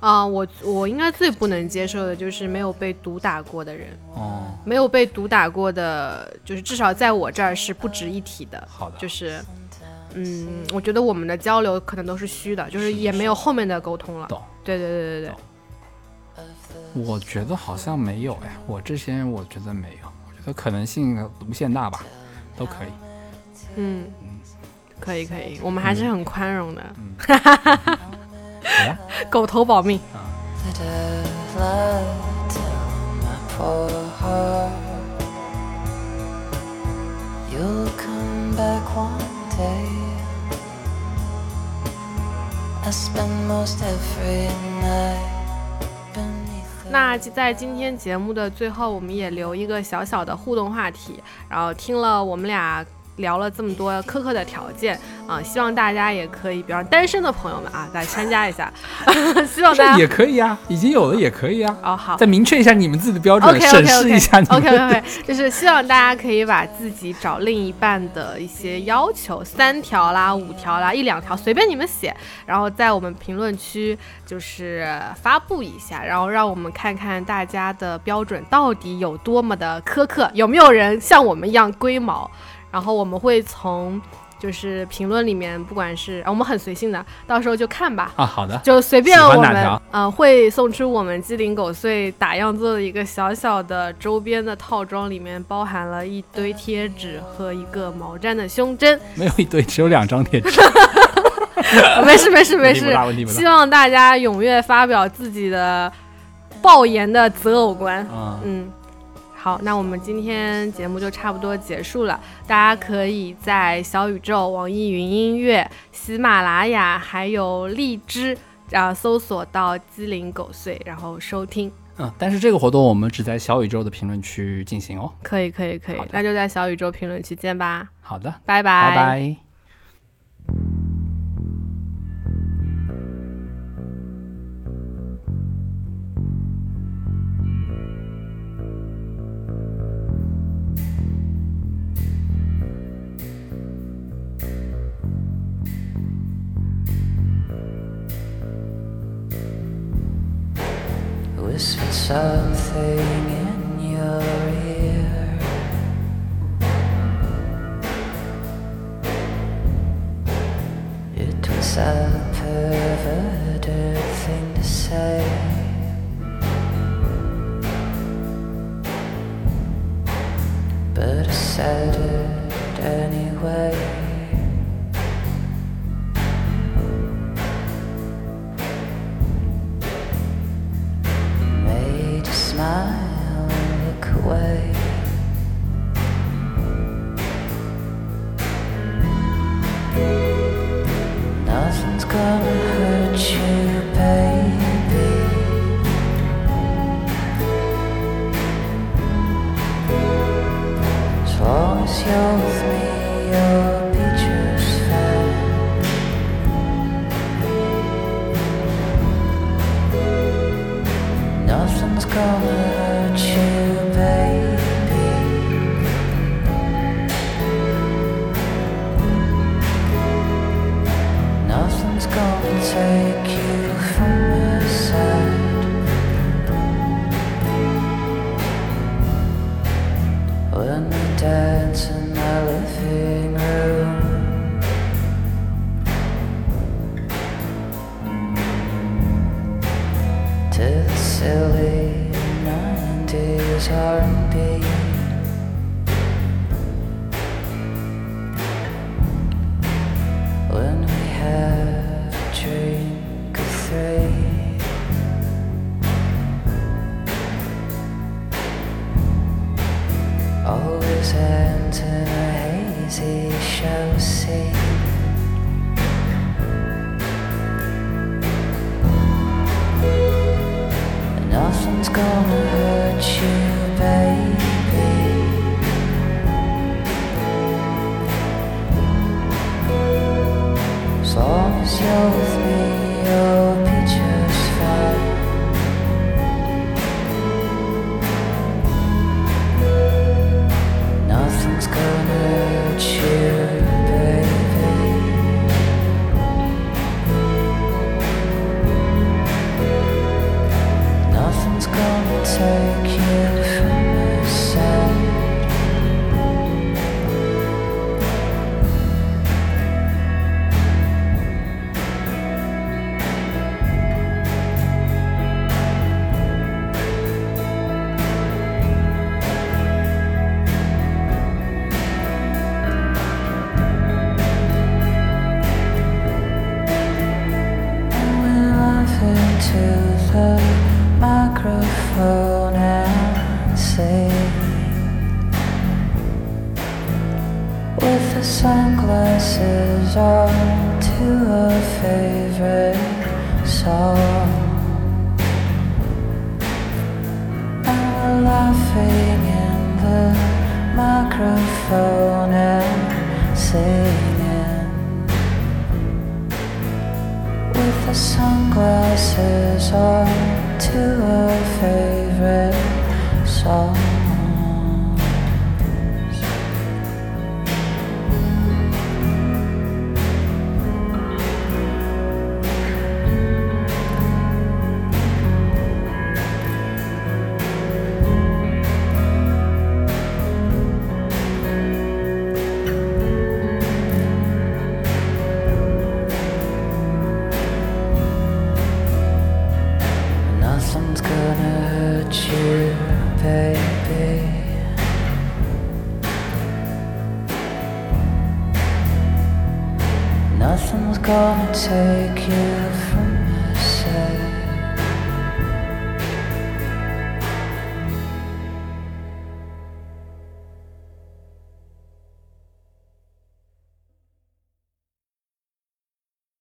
啊，我我应该最不能接受的就是没有被毒打过的人，哦，没有被毒打过的，就是至少在我这儿是不值一提的。好的，就是，嗯，我觉得我们的交流可能都是虚的，就是也没有后面的沟通了。懂。对对对对对，我觉得好像没有哎，我这些我觉得没有，我觉得可能性无限大吧，都可以。嗯，可以可以，我们还是很宽容的。好呀，狗头保命。You'll come back one day. 那在今天节目的最后，我们也留一个小小的互动话题。然后听了我们俩聊了这么多苛刻的条件啊、希望大家也可以，比方单身的朋友们啊，来参加一下。希望大家也可以啊，已经有了也可以啊。哦好，再明确一下你们自己的标准审视一下你们。OK OK，就是希望大家可以把自己找另一半的一些要求，三条啦、五条啦、一两条，随便你们写，然后在我们评论区就是发布一下，然后让我们看看大家的标准到底有多么的苛刻，有没有人像我们一样龟毛，然后我们会从。就是评论里面，不管是、啊我们很随性的，到时候就看吧。啊，好的，就随便我们呃会送出我们鸡零狗碎打样做的一个小小的周边的套装，里面包含了一堆贴纸和一个毛毡的胸针。没有一堆，只有两张贴纸。呃 没事没事没事希望大家踊跃发表自己的爆言的择偶观。嗯，嗯，好，那我们今天节目就差不多结束了。大家可以在小宇宙、网易云音乐、喜马拉雅还有荔枝啊搜索到“鸡零狗碎”，然后收听。嗯，但是这个活动我们只在小宇宙的评论区进行哦。可以可以可以，那就在小宇宙评论区见吧，好的，拜拜拜。whispered